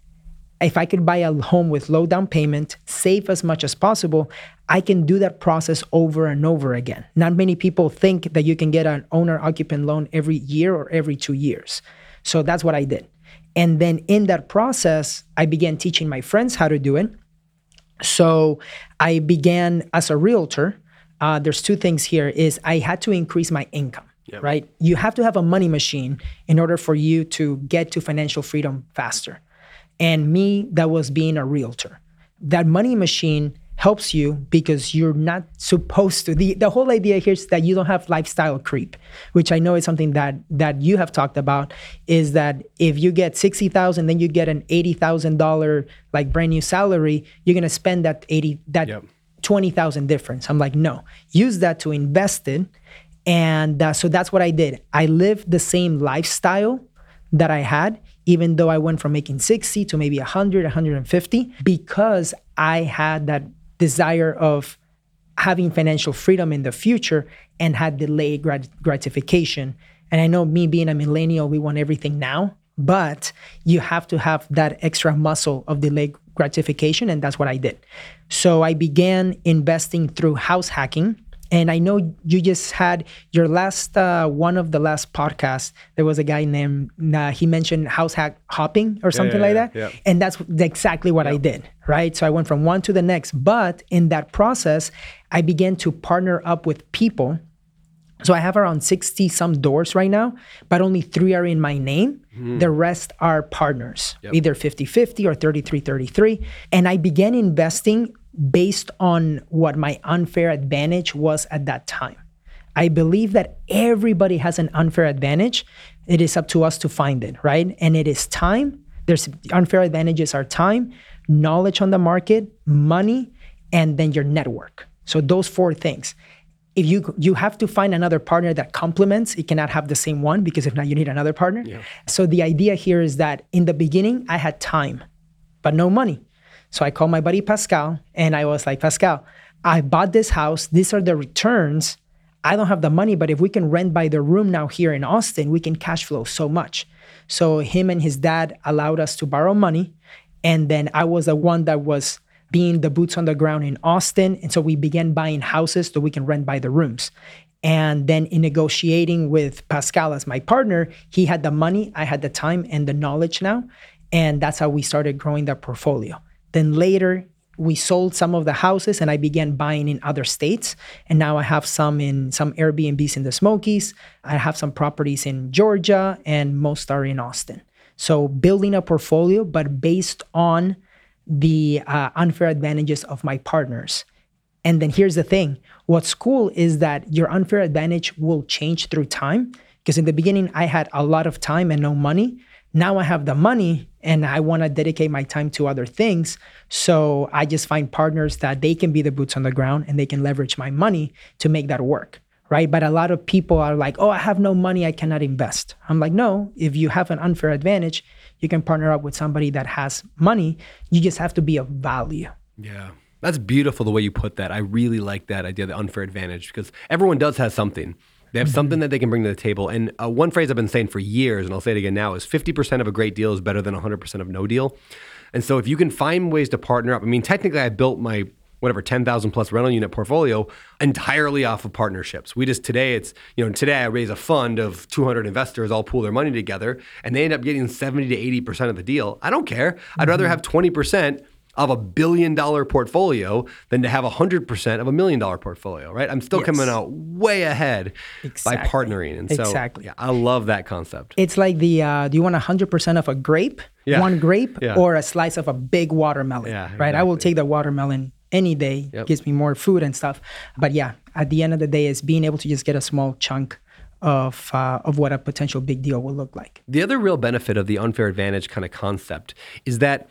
if I could buy a home with low down payment, save as much as possible, I can do that process over and over again. Not many people think that you can get an owner occupant loan every year or every two years. So that's what I did. And then in that process, I began teaching my friends how to do it. So I began as a realtor. Uh, there's two things here is I had to increase my income, right? You have to have a money machine in order for you to get to financial freedom faster. And me, that was being a realtor. That money machine helps you because you're not supposed to. The, the whole idea here is that you don't have lifestyle creep, which I know is something that that you have talked about, is that if you get 60,000, then you get an $80,000 like brand new salary, you're gonna spend that 80, that Yep. 20,000 difference. I'm like, no, use that to invest in. And uh, so that's what I did. I lived the same lifestyle that I had, even though I went from making 60 to maybe 100, 150, because I had that desire of having financial freedom in the future and had delayed grat- gratification. And I know me being a millennial, we want everything now, but you have to have that extra muscle of delayed gratification, and that's what I did. So I began investing through house hacking. And I know you just had your last uh, one of the last podcasts. There was a guy named uh, he mentioned house hack hopping or something yeah, like yeah, that, yeah. and that's exactly what I did. Right, so I went from one to the next. But in that process, I began to partner up with people so I have around 60 some doors right now, but only three are in my name. The rest are partners, either 50 50 or 33 33. And I began investing based on what my unfair advantage was at that time. I believe that everybody has an unfair advantage. It is up to us to find it, right? And it is time. There's unfair advantages are time, knowledge on the market, money, and then your network. So those four things if you you have to find another partner that complements it cannot have the same one because if not you need another partner so the idea here is that in the beginning i had time but no money so i called my buddy pascal and i was like pascal i bought this house these are the returns i don't have the money but if we can rent by the room now here in austin we can cash flow so much so him and his dad allowed us to borrow money and then i was the one that was being the boots on the ground in Austin. And so we began buying houses so we can rent by the rooms. And then in negotiating with Pascal as my partner, he had the money, I had the time and the knowledge now. And that's how we started growing the portfolio. Then later, we sold some of the houses and I began buying in other states. And now I have some in some Airbnbs in the Smokies. I have some properties in Georgia and most are in Austin. So building a portfolio, but based on the uh, unfair advantages of my partners. And then here's the thing what's cool is that your unfair advantage will change through time. Because in the beginning, I had a lot of time and no money. Now I have the money and I want to dedicate my time to other things. So I just find partners that they can be the boots on the ground and they can leverage my money to make that work. Right. But a lot of people are like, oh, I have no money. I cannot invest. I'm like, no, if you have an unfair advantage, you can partner up with somebody that has money. You just have to be of value. Yeah. That's beautiful the way you put that. I really like that idea, of the unfair advantage, because everyone does have something. They have something that they can bring to the table. And uh, one phrase I've been saying for years, and I'll say it again now, is 50% of a great deal is better than 100% of no deal. And so if you can find ways to partner up, I mean, technically, I built my whatever 10,000 plus rental unit portfolio entirely off of partnerships. We just today it's, you know, today I raise a fund of 200 investors all pool their money together and they end up getting 70 to 80% of the deal. I don't care. I'd rather have 20% of a billion dollar portfolio than to have 100% of a million dollar portfolio, right? I'm still Yes. coming out way ahead by partnering. And so Exactly. yeah, I love that concept. It's like the uh, do you want 100% of a grape, Yeah. one grape, Yeah. or a slice of a big watermelon? Yeah, right. I will take the watermelon any day. Yep. Gives me more food and stuff. But yeah, at the end of the day, is being able to just get a small chunk of uh, of what a potential big deal will look like. The other real benefit of the unfair advantage kind of concept is that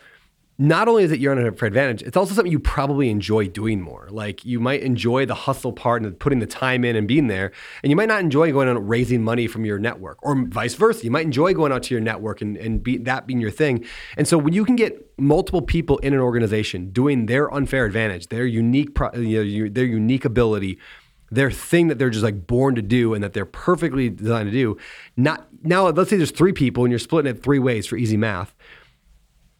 not only is it your unfair advantage, it's also something you probably enjoy doing more. Like you might enjoy the hustle part and putting the time in and being there, and you might not enjoy going out raising money from your network, or vice versa. You might enjoy going out to your network and, and be, that being your thing. And so when you can get multiple people in an organization doing their unfair advantage, their unique, pro, you know, their unique ability, their thing that they're just like born to do and that they're perfectly designed to do. Not now, let's say there's three people and you're splitting it three ways for easy math.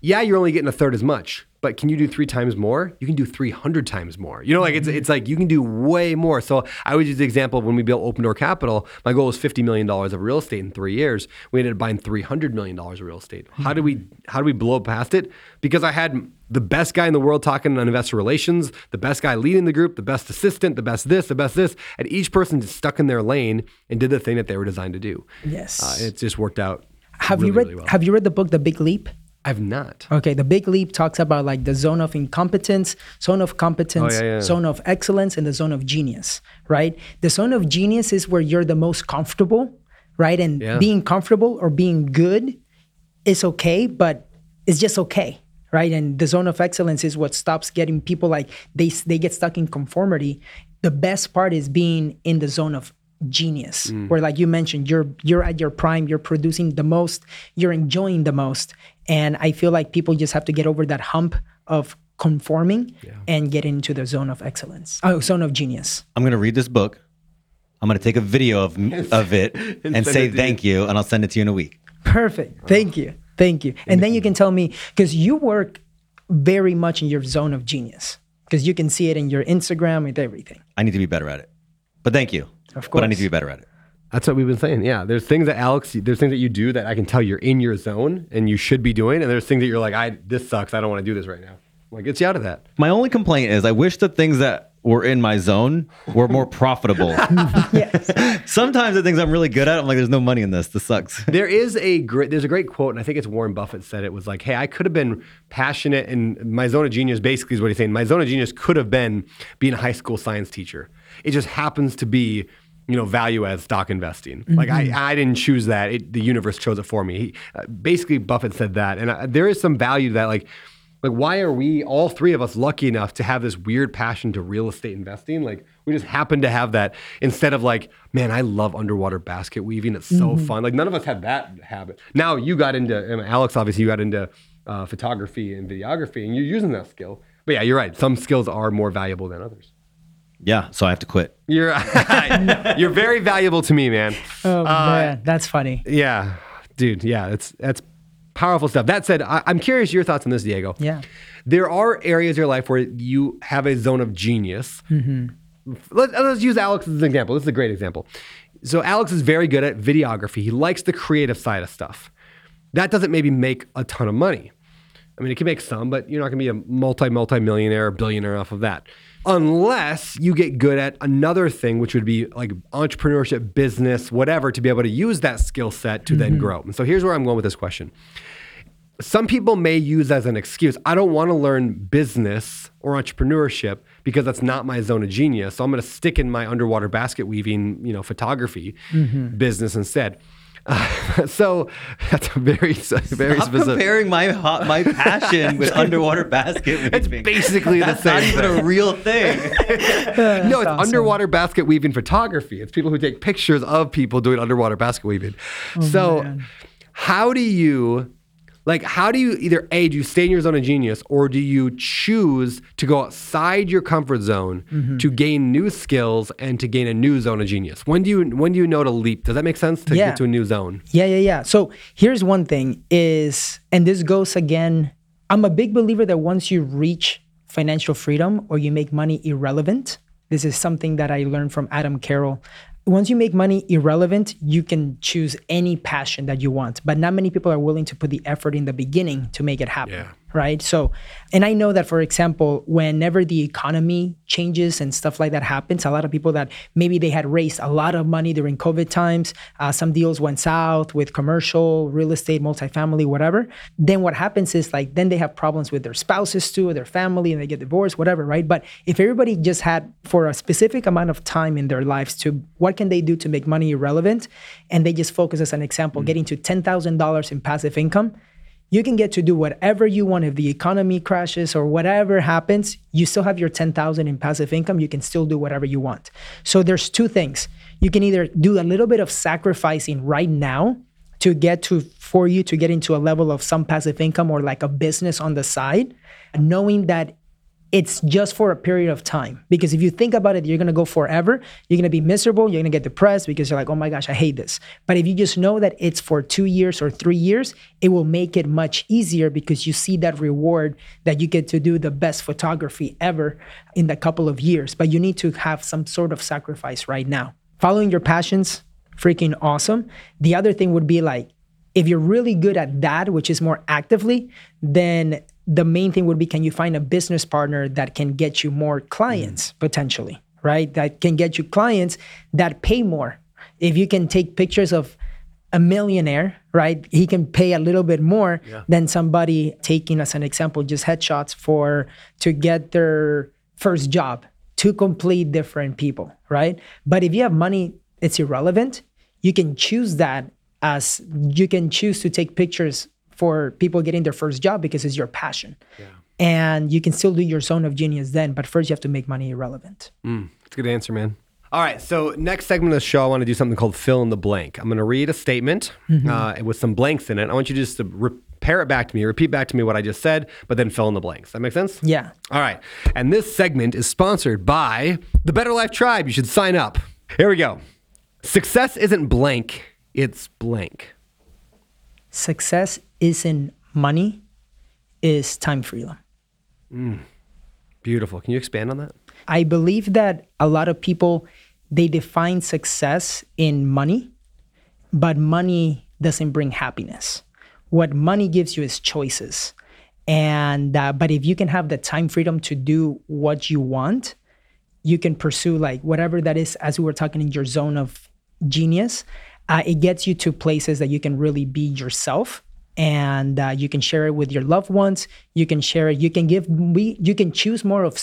Yeah, you're only getting a third as much, but can you do three times more? You can do 300 times more. You know, like it's it's like you can do way more. So I would use the example of when we built Open Door Capital. My goal was 50 million dollars of real estate in three years. We ended up buying 300 million dollars of real estate. How do we how do we blow past it? Because I had the best guy in the world talking on investor relations, the best guy leading the group, the best assistant, the best this, the best this, and each person just stuck in their lane and did the thing that they were designed to do. Yes. uh, it just worked out. have really, you read really well. Have you read the book The Big Leap? I've not. Okay, the big leap talks about like the zone of incompetence, zone of competence, Oh, yeah, yeah. zone of excellence, and the zone of genius, right? The zone of genius is where you're the most comfortable, right? And Yeah. being comfortable or being good is okay, but it's just okay, right? And the zone of excellence is what stops getting people like they they get stuck in conformity. The best part is being in the zone of genius Mm. where like you mentioned you're you're at your prime you're producing the most you're enjoying the most and i feel like people just have to get over that hump of conforming and get into the zone of excellence oh zone of genius I'm going to read this book. I'm going to take a video of of it *laughs* and, send say it thank you, and I'll send it to you in a week. Perfect. Thank you. Thank you. And then you can tell me because you work very much in your zone of genius because you can see it in your Instagram with everything. I need to be better at it. But thank you. Of But I need to be better at it. That's what we've been saying. Yeah, there's things that Alex, there's things that you do that I can tell you're in your zone and you should be doing, and there's things that you're like, I this sucks. I don't want to do this right now. Like, gets you out of that. My only complaint is I wish the things that were in my zone were more profitable. *laughs* Yes. *laughs* Sometimes the things I'm really good at, I'm like, there's no money in this. This sucks. *laughs* There is a great, there's a great quote, and I think it's Warren Buffett said it was like, "Hey, I could have been passionate, and my zone of genius basically is what he's saying. My zone of genius could have been being a high school science teacher. It just happens to be." You know, value as stock investing. Like I, I didn't choose that. It, the universe chose it for me. He, uh, basically, Buffett said that, and uh, there is some value to that. Like, like why are we all three of us lucky enough to have this weird passion to real estate investing? Like we just happen to have that instead of like man i love underwater basket weaving. It's so fun. Like none of us had that habit. Now you got into I mean, alex obviously you got into uh, photography and videography and you're using that skill. But yeah you're right. Some skills are more valuable than others Yeah, so I have to quit. you're *laughs* you're very valuable to me man Oh uh, man, that's funny. yeah dude yeah that's that's powerful stuff that said I, i'm curious your thoughts on this diego Yeah. there are areas of your life where you have a zone of genius. Mm-hmm. Let, us use Alex as an example. This is a great example. So Alex is very good at videography. He likes the creative side of stuff. That doesn't maybe make a ton of money. I mean, it can make some, but you're not going to be a multi multi millionaire, or billionaire off of that, unless you get good at another thing, which would be like entrepreneurship, business, whatever, to be able to use that skill set to then mm-hmm. grow. And so here's where I'm going with this question. Some people may use as an excuse i don't want to learn business or entrepreneurship because that's not my zone of genius so i'm going to stick in my underwater basket weaving you know photography mm-hmm. business instead Uh, *laughs* so that's a very very Stop specific comparing my my passion with *laughs* underwater basket it's weaving. basically the same not even thing. a real thing. *laughs* no, it's awesome. underwater basket weaving photography. It's people who take pictures of people doing underwater basket weaving. so, man. how do you, like, how do you either A, do you stay in your zone of genius or do you choose to go outside your comfort zone mm-hmm. to gain new skills and to gain a new zone of genius? When do you, when do you know to leap? Does that make sense to Yeah. get to a new zone? Yeah, yeah, yeah. So here's one thing is, and this goes again, I'm a big believer that once you reach financial freedom or you make money irrelevant, this is something that I learned from Adam Carroll. Once you make money irrelevant, you can choose any passion that you want, but not many people are willing to put the effort in the beginning to make it happen. Yeah. Right. So, and I know that, for example, whenever the economy changes and stuff like that happens, a lot of people that maybe they had raised a lot of money during COVID times, uh, some deals went south with commercial, real estate, multifamily, whatever. Then what happens is like, then they have problems with their spouses too, or their family, and they get divorced, whatever. Right. But if everybody just had for a specific amount of time in their lives to what can they do to make money irrelevant, and they just focus as an example, getting to $10,000 in passive income you can get to do whatever you want. If the economy crashes or whatever happens you still have your 10000 in passive income. You can still do whatever you want. So there's two things. You can either do a little bit of sacrificing right now to get to for you to get into a level of some passive income or like a business on the side knowing that it's just for a period of time. Because if you think about it, you're gonna go forever. You're gonna be miserable. You're gonna get depressed because you're like, oh my gosh, I hate this. But if you just know that it's for two years or three years, it will make it much easier because you see that reward that you get to do the best photography ever in the couple of years. But you need to have some sort of sacrifice right now. Following your passions, freaking awesome. The other thing would be like, if you're really good at that, which is more actively, then the main thing would be can you find a business partner that can get you more clients mm. potentially, right? That can get you clients that pay more. If you can take pictures of a millionaire, right? He can pay a little bit more than somebody taking as an example just headshots for to get their first job. Two complete different people, right? But if you have money, it's irrelevant. You can choose that as you can choose to take pictures for people getting their first job because it's your passion. And you can still do your zone of genius then, but first you have to make money irrelevant. That's a good answer, man. All right, so next segment of the show, I want to do something called fill in the blank. I'm going to read a statement uh, with some blanks in it. I want you just to repair it back to me, repeat back to me what I just said, but then fill in the blanks. That make sense? Yeah. All right, and this segment is sponsored by the Better Life Tribe. You should sign up. Here we go. Success isn't blank; it's blank. Success isn't money, is time freedom. Beautiful. Can you expand on that? I believe that a lot of people they define success in money, but money doesn't bring happiness. What money gives you is choices. And uh, but if you can have the time freedom to do what you want, you can pursue like whatever that is. As we were talking in your zone of genius, uh, it gets you to places that you can really be yourself and uh, you can share it with your loved ones. You can share it. You can give we you can choose more of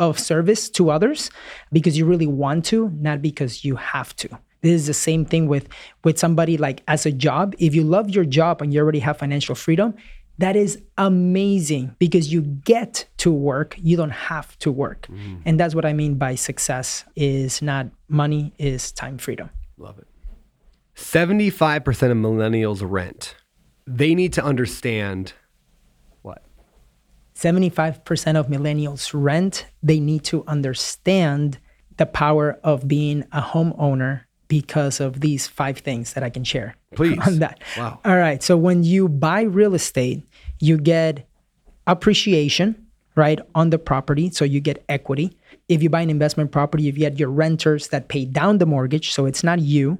of service to others because you really want to not because you have to. This is the same thing with with somebody like as a job. If you love your job and you already have financial freedom that is amazing because you get to work. You don't have to work. And that's what i mean by success is not money is time freedom. Love it. 75% of millennials rent. They need to understand what? 75% of millennials rent. They need to understand the power of being a homeowner because of these five things that I can share *laughs* Please. on that. Wow. All right. So when you buy real estate, you get appreciation, right, on the property. So you get equity. If you buy an investment property, you get your renters that pay down the mortgage. So it's not you.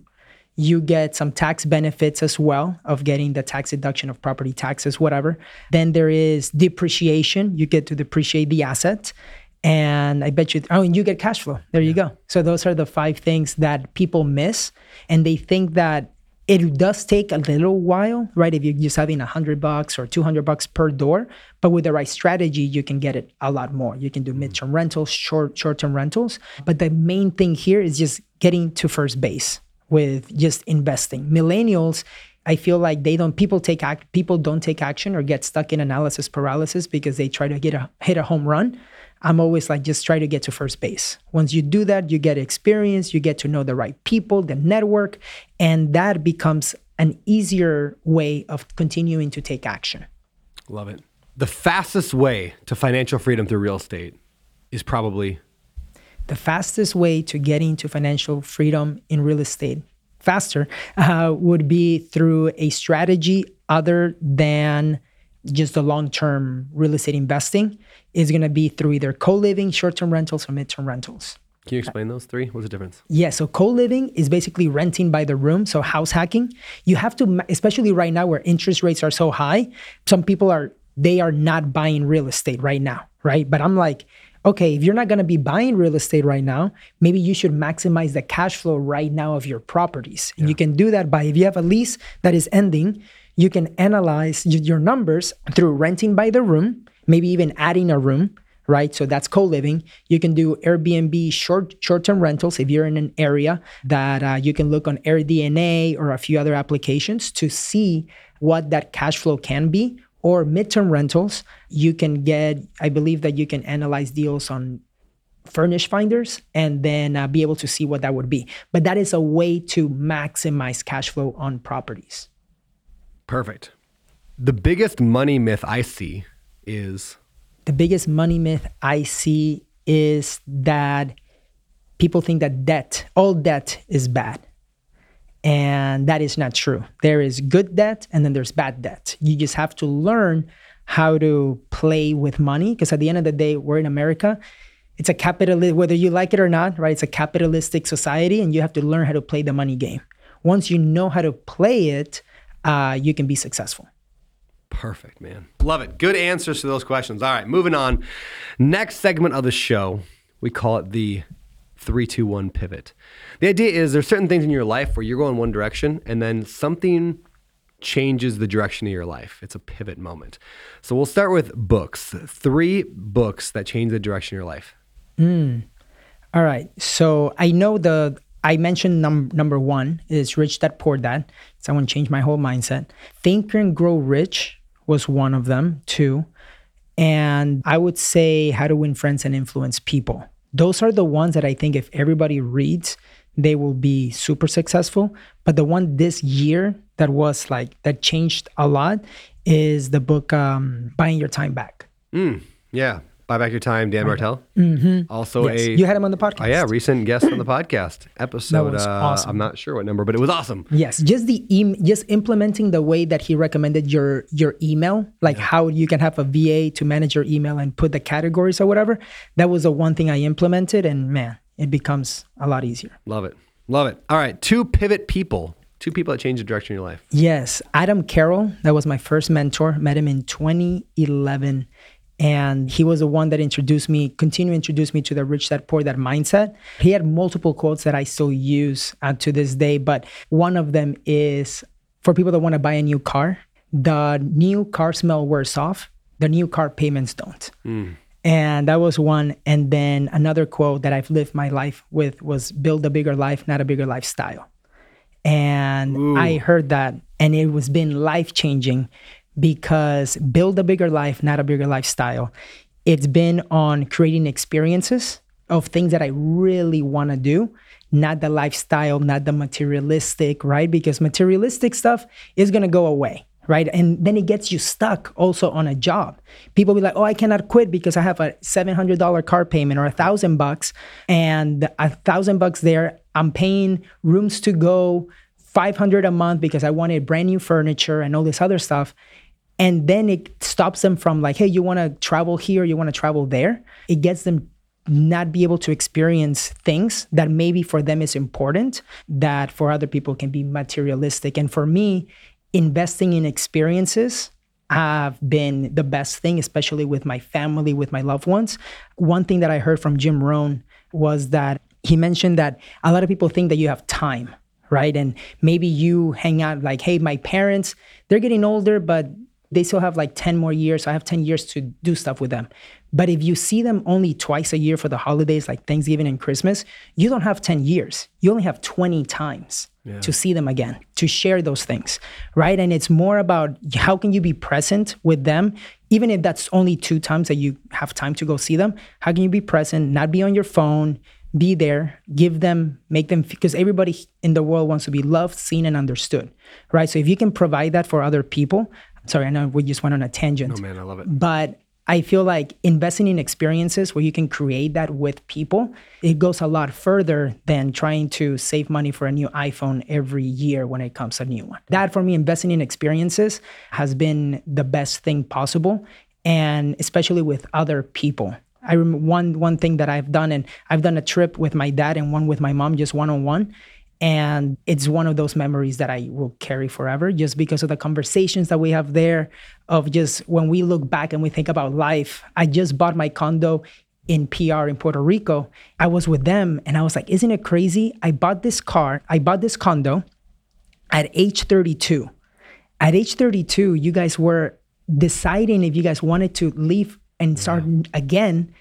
You get some tax benefits as well of getting the tax deduction of property taxes, whatever. Then there is depreciation. You get to depreciate the asset. And I bet you, oh, and you get cash flow. There you go. So those are the five things that people miss. And they think that it does take a little while, right? If you're just having a hundred bucks or 200 bucks per door, but with the right strategy, you can get it a lot more. You can do mm. midterm rentals, short, short-term rentals. But the main thing here is just getting to first base with just investing. Millennials, I feel like they don't people take act people don't take action or get stuck in analysis paralysis because they try to get a hit a home run. I'm always like just try to get to first base. Once you do that, you get experience, you get to know the right people, the network, and that becomes an easier way of continuing to take action. Love it. The fastest way to financial freedom through real estate is probably the fastest way to getting to financial freedom in real estate faster uh, would be through a strategy other than just the long-term real estate investing is going to be through either co-living short-term rentals or mid-term rentals Can you explain those three? What's the difference? yeah, so co-living is basically renting by the room, so house hacking. You have to, especially right now where interest rates are so high. Some people are they are not buying real estate right now, right? But I'm like, okay, if you're not going to be buying real estate right now, maybe you should maximize the cash flow right now of your properties. And you can do that by if you have a lease that is ending, you can analyze your numbers through renting by the room, maybe even adding a room right? So that's co-living. You can do Airbnb short short-term rentals if you're in an area that uh, you can look on AirDNA or a few other applications to see what that cash flow can be. Or midterm rentals, you can get. I believe that you can analyze deals on furnish finders and then uh, be able to see what that would be. But that is a way to maximize cash flow on properties. Perfect. The biggest money myth I see is the biggest money myth I see is that people think that debt, all debt is bad. And that is not true. There is good debt and then there's bad debt. You just have to learn how to play with money because at the end of the day, we're in America. It's a capitalist, whether you like it or not, right? It's a capitalistic society and you have to learn how to play the money game. Once you know how to play it, uh, you can be successful. perfect, man. Love it. Good answers to those questions. All right, moving on. Next segment of the show, we call it the 321 pivot. The idea is there's certain things in your life where you're going one direction and then something changes the direction of your life. It's a pivot moment. So we'll start with books. Three books that change the direction of your life. Hmm. All right. So I know the I mentioned num- number one is Rich Dad Poor Dad. Someone I want to change my whole mindset. Think and Grow Rich was one of them too, and I would say How to Win Friends and Influence People. Those are the ones that I think if everybody reads, they will be super successful. But the one this year that was like that changed a lot is the book um, Buying Your Time Back. Mm, yeah. Buy Back Your Time, Dan Martell. Mm-hmm. Also Yes. a You had him on the podcast. Oh, yeah, recent guest on the podcast *clears throat* episode. uh, awesome. I'm not sure what number, but it was awesome. Yes, just the em- just implementing the way that he recommended your your email, like how you can have a VA to manage your email and put the categories or whatever. That was the one thing I implemented, and man, it becomes a lot easier. Love it. Love it. All right. Two pivot people. Two people that changed the direction of your life. Yes, Adam Carroll, that was my first mentor. Met him in 2011. And he was the one that introduced me, continue to introduce me to the rich dad poor dad mindset. He had multiple quotes that I still use uh, to this day, but one of them is for people that want to buy a new car, the new car smell wears off, the new car payments don't. And that was one. And then another quote that I've lived my life with was build a bigger life, not a bigger lifestyle and I heard that, and it was been life changing because build a bigger life, not a bigger lifestyle. It's been on creating experiences of things that I really want to do, not the lifestyle, not the materialistic, right? Because materialistic stuff is gonna go away. Right. And then it gets you stuck also on a job. People be like, oh, I cannot quit because I have a $700 car payment or a thousand bucks. And a thousand bucks there, I'm paying rooms to go 500 a month because I wanted brand new furniture and all this other stuff. And then it stops them from like, hey, you want to travel here, you want to travel there. It gets them not be able to experience things that maybe for them is important that for other people can be materialistic. And for me, investing in experiences have been the best thing, especially with my family, with my loved ones. One thing that I heard from Jim Rohn was that he mentioned that a lot of people think that you have time, right? And maybe you hang out like, hey, my parents, they're getting older, but they still have like 10 more years. So I have 10 years to do stuff with them. But if you see them only twice a year for the holidays, like Thanksgiving and Christmas, you don't have 10 years. You only have 20 times to see them again, to share those things, right? And it's more about how can you be present with them, even if that's only two times that you have time to go see them. How can you be present, not be on your phone, be there, give them, make them, because everybody in the world wants to be loved, seen, and understood, right? So if you can provide that for other people, sorry, I know we just went on a tangent. Oh, man, I love it. But I feel like investing in experiences where you can create that with people, it goes a lot further than trying to save money for a new iPhone every year when it comes a new one. That for me, investing in experiences has been the best thing possible. And especially with other people. I remember one one thing that I've done, and I've done a trip with my dad and one with my mom, just one on one. And it's one of those memories that I will carry forever just because of the conversations that we have there, of just when we look back and we think about life. I just bought my condo in PR in Puerto Rico. I was with them and I was like, isn't it crazy? I bought this car, I bought this condo at age 32. At age 32, you guys were deciding if you guys wanted to leave and start again.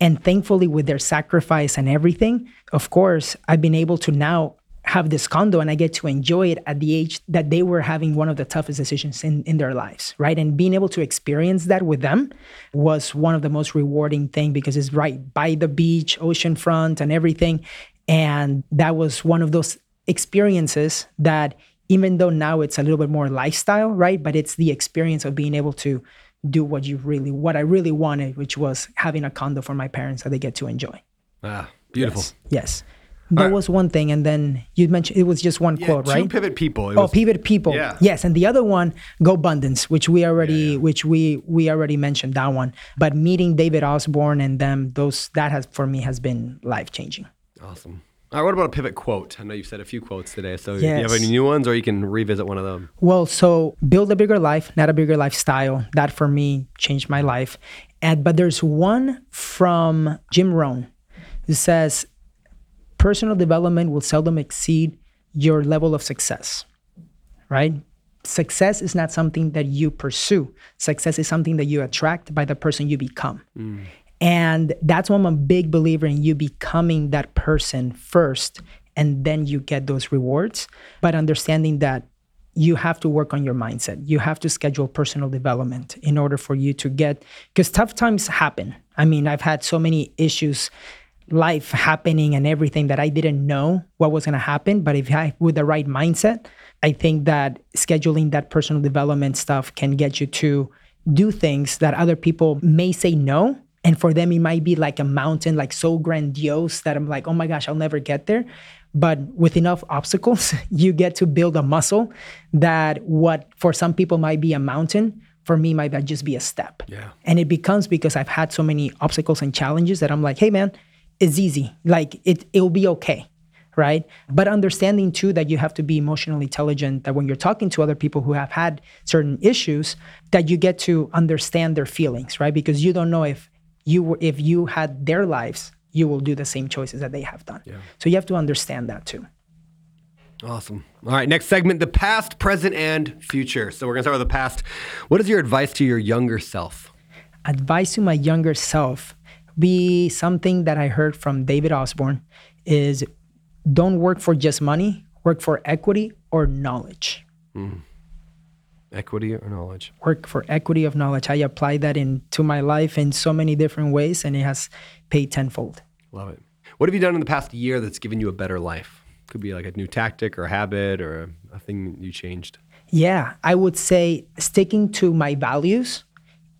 And thankfully, with their sacrifice and everything, of course, I've been able to now have this condo and I get to enjoy it at the age that they were having one of the toughest decisions in, in their lives, right? And being able to experience that with them was one of the most rewarding thing because it's right by the beach, ocean front and everything. And that was one of those experiences that even though now it's a little bit more lifestyle, right? But it's the experience of being able to do what you really, what I really wanted, which was having a condo for my parents that they get to enjoy. Ah, beautiful. Yes. That was one thing. And then you mentioned it was just one Yeah, quote, two right? pivot people. It Oh, was- pivot people. Yeah. Yes, and the other one, Gobundance, which we already, which we we already mentioned that one. But meeting David Osborne and them, those that has for me has been life changing. Awesome. All right, what about a pivot quote? I know you've said a few quotes today, so do you have any new ones, or you can revisit one of them. Well, so build a bigger life, not a bigger lifestyle. That for me changed my life. And but there's one from Jim Rohn who says personal development will seldom exceed your level of success. Right? Success is not something that you pursue. Success is something that you attract by the person you become. Mm. And that's why I'm a big believer in you becoming that person first, and then you get those rewards. But understanding that you have to work on your mindset. You have to schedule personal development in order for you to get, because tough times happen. I mean, I've had so many issues, life happening and everything that I didn't know what was going to happen. But if I, with the right mindset, I think that scheduling that personal development stuff can get you to do things that other people may say no And for them, it might be like a mountain, like so grandiose that I'm like, oh my gosh, I'll never get there. But with enough obstacles, *laughs* you get to build a muscle that what for some people might be a mountain, for me might just be a step. Yeah. And it becomes because I've had so many obstacles and challenges that I'm like, hey man, it's easy. Like it it'll be okay. Right. But understanding too that you have to be emotionally intelligent, that when you're talking to other people who have had certain issues, that you get to understand their feelings, right? Because you don't know if you were if you had their lives, you will do the same choices that they have done. Yeah. So you have to understand that too. Awesome. All right, next segment the past, present, and future. So we're going to start with the past. What is your advice to your younger self? Advice to my younger self be something that I heard from David Osborne is don't work for just money, work for equity or knowledge. Hmm. Equity or knowledge? Work for equity of knowledge. I apply that into my life in so many different ways and it has paid tenfold. Love it. What have you done in the past year that's given you a better life? Could be like a new tactic or habit or a, a thing you changed. Yeah, I would say sticking to my values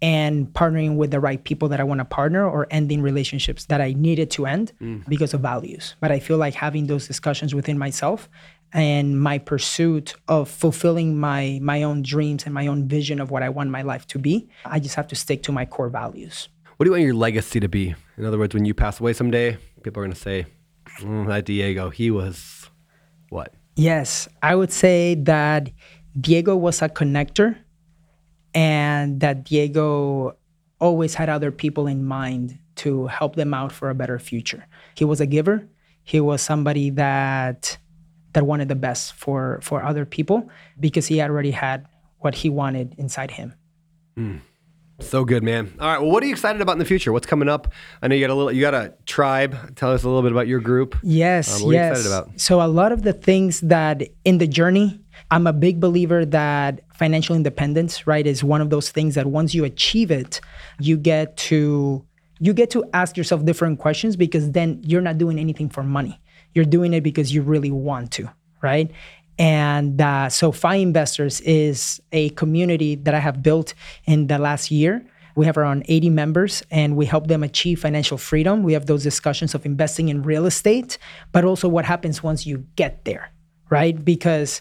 and partnering with the right people that I want to partner or ending relationships that I needed to end because of values. But I feel like having those discussions within myself and my pursuit of fulfilling my my own dreams and my own vision of what I want my life to be, I just have to stick to my core values. What do you want your legacy to be? In other words, when you pass away someday, people are going to say, mm, that Diego, he was what? Yes, I would say that Diego was a connector and that Diego always had other people in mind to help them out for a better future. He was a giver. He was somebody that that wanted the best for for other people because he already had what he wanted inside him. So good, man. All right. Well, what are you excited about in the future? What's coming up? I know you got a little, you got a tribe. Tell us a little bit about your group. Yes, Um, what are you yes. excited about? So a lot of the things that in the journey, I'm a big believer that financial independence, right, is one of those things that once you achieve it, you get to you get to ask yourself different questions because then you're not doing anything for money. You're doing it because you really want to, right? And uh, so, FI Investors is a community that I have built in the last year. We have around 80 members and we help them achieve financial freedom. We have those discussions of investing in real estate, but also what happens once you get there, right? Because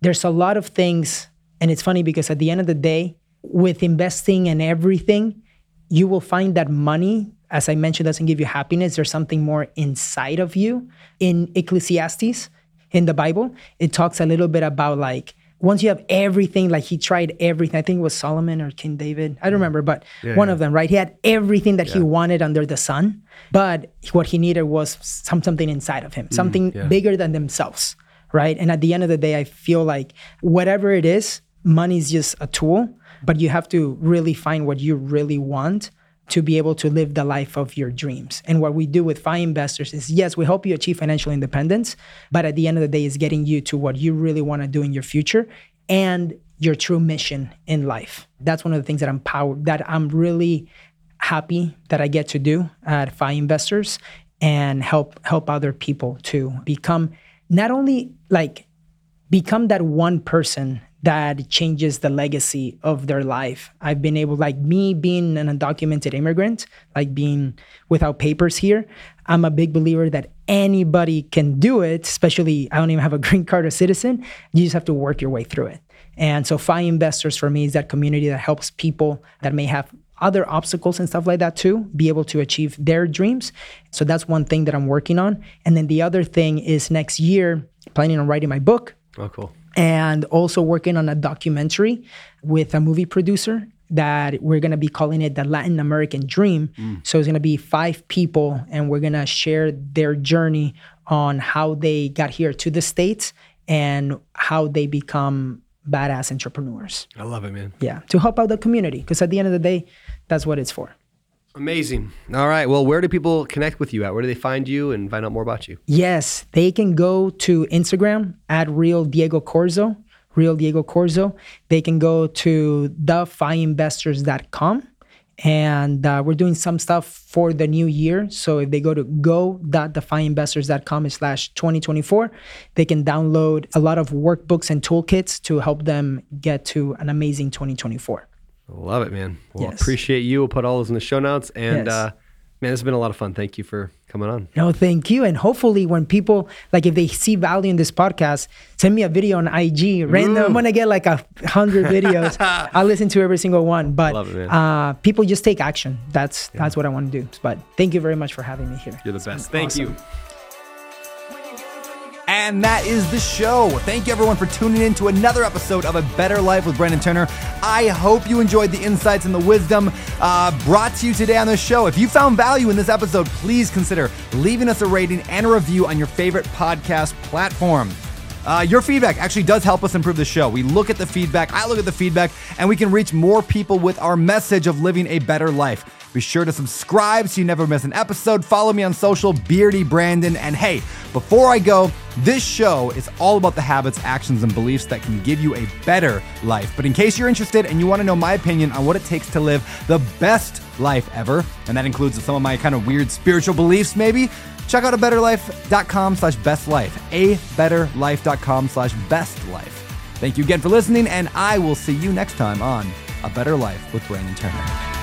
there's a lot of things. And it's funny because at the end of the day, with investing and everything, you will find that money, as I mentioned, doesn't give you happiness. There's something more inside of you. In Ecclesiastes, in the Bible, it talks a little bit about like once you have everything, like he tried everything. I think it was Solomon or King David. I don't remember, but one of them, right? He had everything that he wanted under the sun, but what he needed was some something inside of him, mm, something yeah. bigger than themselves, right? And at the end of the day, I feel like whatever it is, money is just a tool, but you have to really find what you really want to be able to live the life of your dreams. And what we do with FI investors is yes, we help you achieve financial independence, but at the end of the day, is getting you to what you really want to do in your future and your true mission in life. That's one of the things that I'm power that I'm really happy that I get to do at FI Investors and help help other people to become not only like become that one person that changes the legacy of their life. I've been able, like me being an undocumented immigrant, like being without papers here, I'm a big believer that anybody can do it, especially I don't even have a *laughs* green card or citizen. You just have to work your way through it. And so FI Investors for me is that community that helps people that may have other obstacles and stuff like that too be able to achieve their dreams. So that's one thing that I'm working on. And then the other thing is next year, planning on writing my book Oh, cool. and also working on a documentary with a movie producer that we're going to be calling it the Latin American Dream. Mm. So it's going to be five people and we're going to share their journey on how they got here to the States and how they become badass entrepreneurs. I love it, man. Yeah, to help out the community because at the end of the day, that's what it's for. Amazing. All right. Well, where do people connect with you at? Where do they find you and find out more about you? Yes, they can go to Instagram at Real Diego Corzo, Real Diego Corzo. They can go to thefiinvestors.com. And uh, we're doing some stuff for the new year. So if they go to go.thefiinvestors.com slash 2024 they can download a lot of workbooks and toolkits to help them get to an amazing 2024. Love it, man. Well, Yes. appreciate you. We'll put all those in the show notes. And Yes. uh, man, this has been a lot of fun. Thank you for coming on. No, thank you. And hopefully, when people like, if they see value in this podcast, send me a video on IG. Random. I'm gonna get like a hundred videos. *laughs* I listen to every single one. But it, uh, people just take action. That's that's what I want to do. But thank you very much for having me here. You're the best. Thank awesome. you. And that is the show. Thank you everyone for tuning in to another episode of A Better Life with Brandon Turner. I hope you enjoyed the insights and the wisdom uh, brought to you today on this show. If you found value in this episode, please consider leaving us a rating and a review on your favorite podcast platform. Uh, your feedback actually does help us improve the show. We look at the feedback, I look at the feedback, and we can reach more people with our message of living a better life. Be sure to subscribe so you never miss an episode. Follow me on social, Beardy Brandon. And hey, before I go, this show is all about the habits, actions, and beliefs that can give you a better life. But in case you're interested and you want to know my opinion on what it takes to live the best life ever, and that includes some of my kind of weird spiritual beliefs, maybe, check out a betterlife.com slash best life. A betterlife.com slash best life. Thank you again for listening, and I will see you next time on A Better Life with Brandon Turner.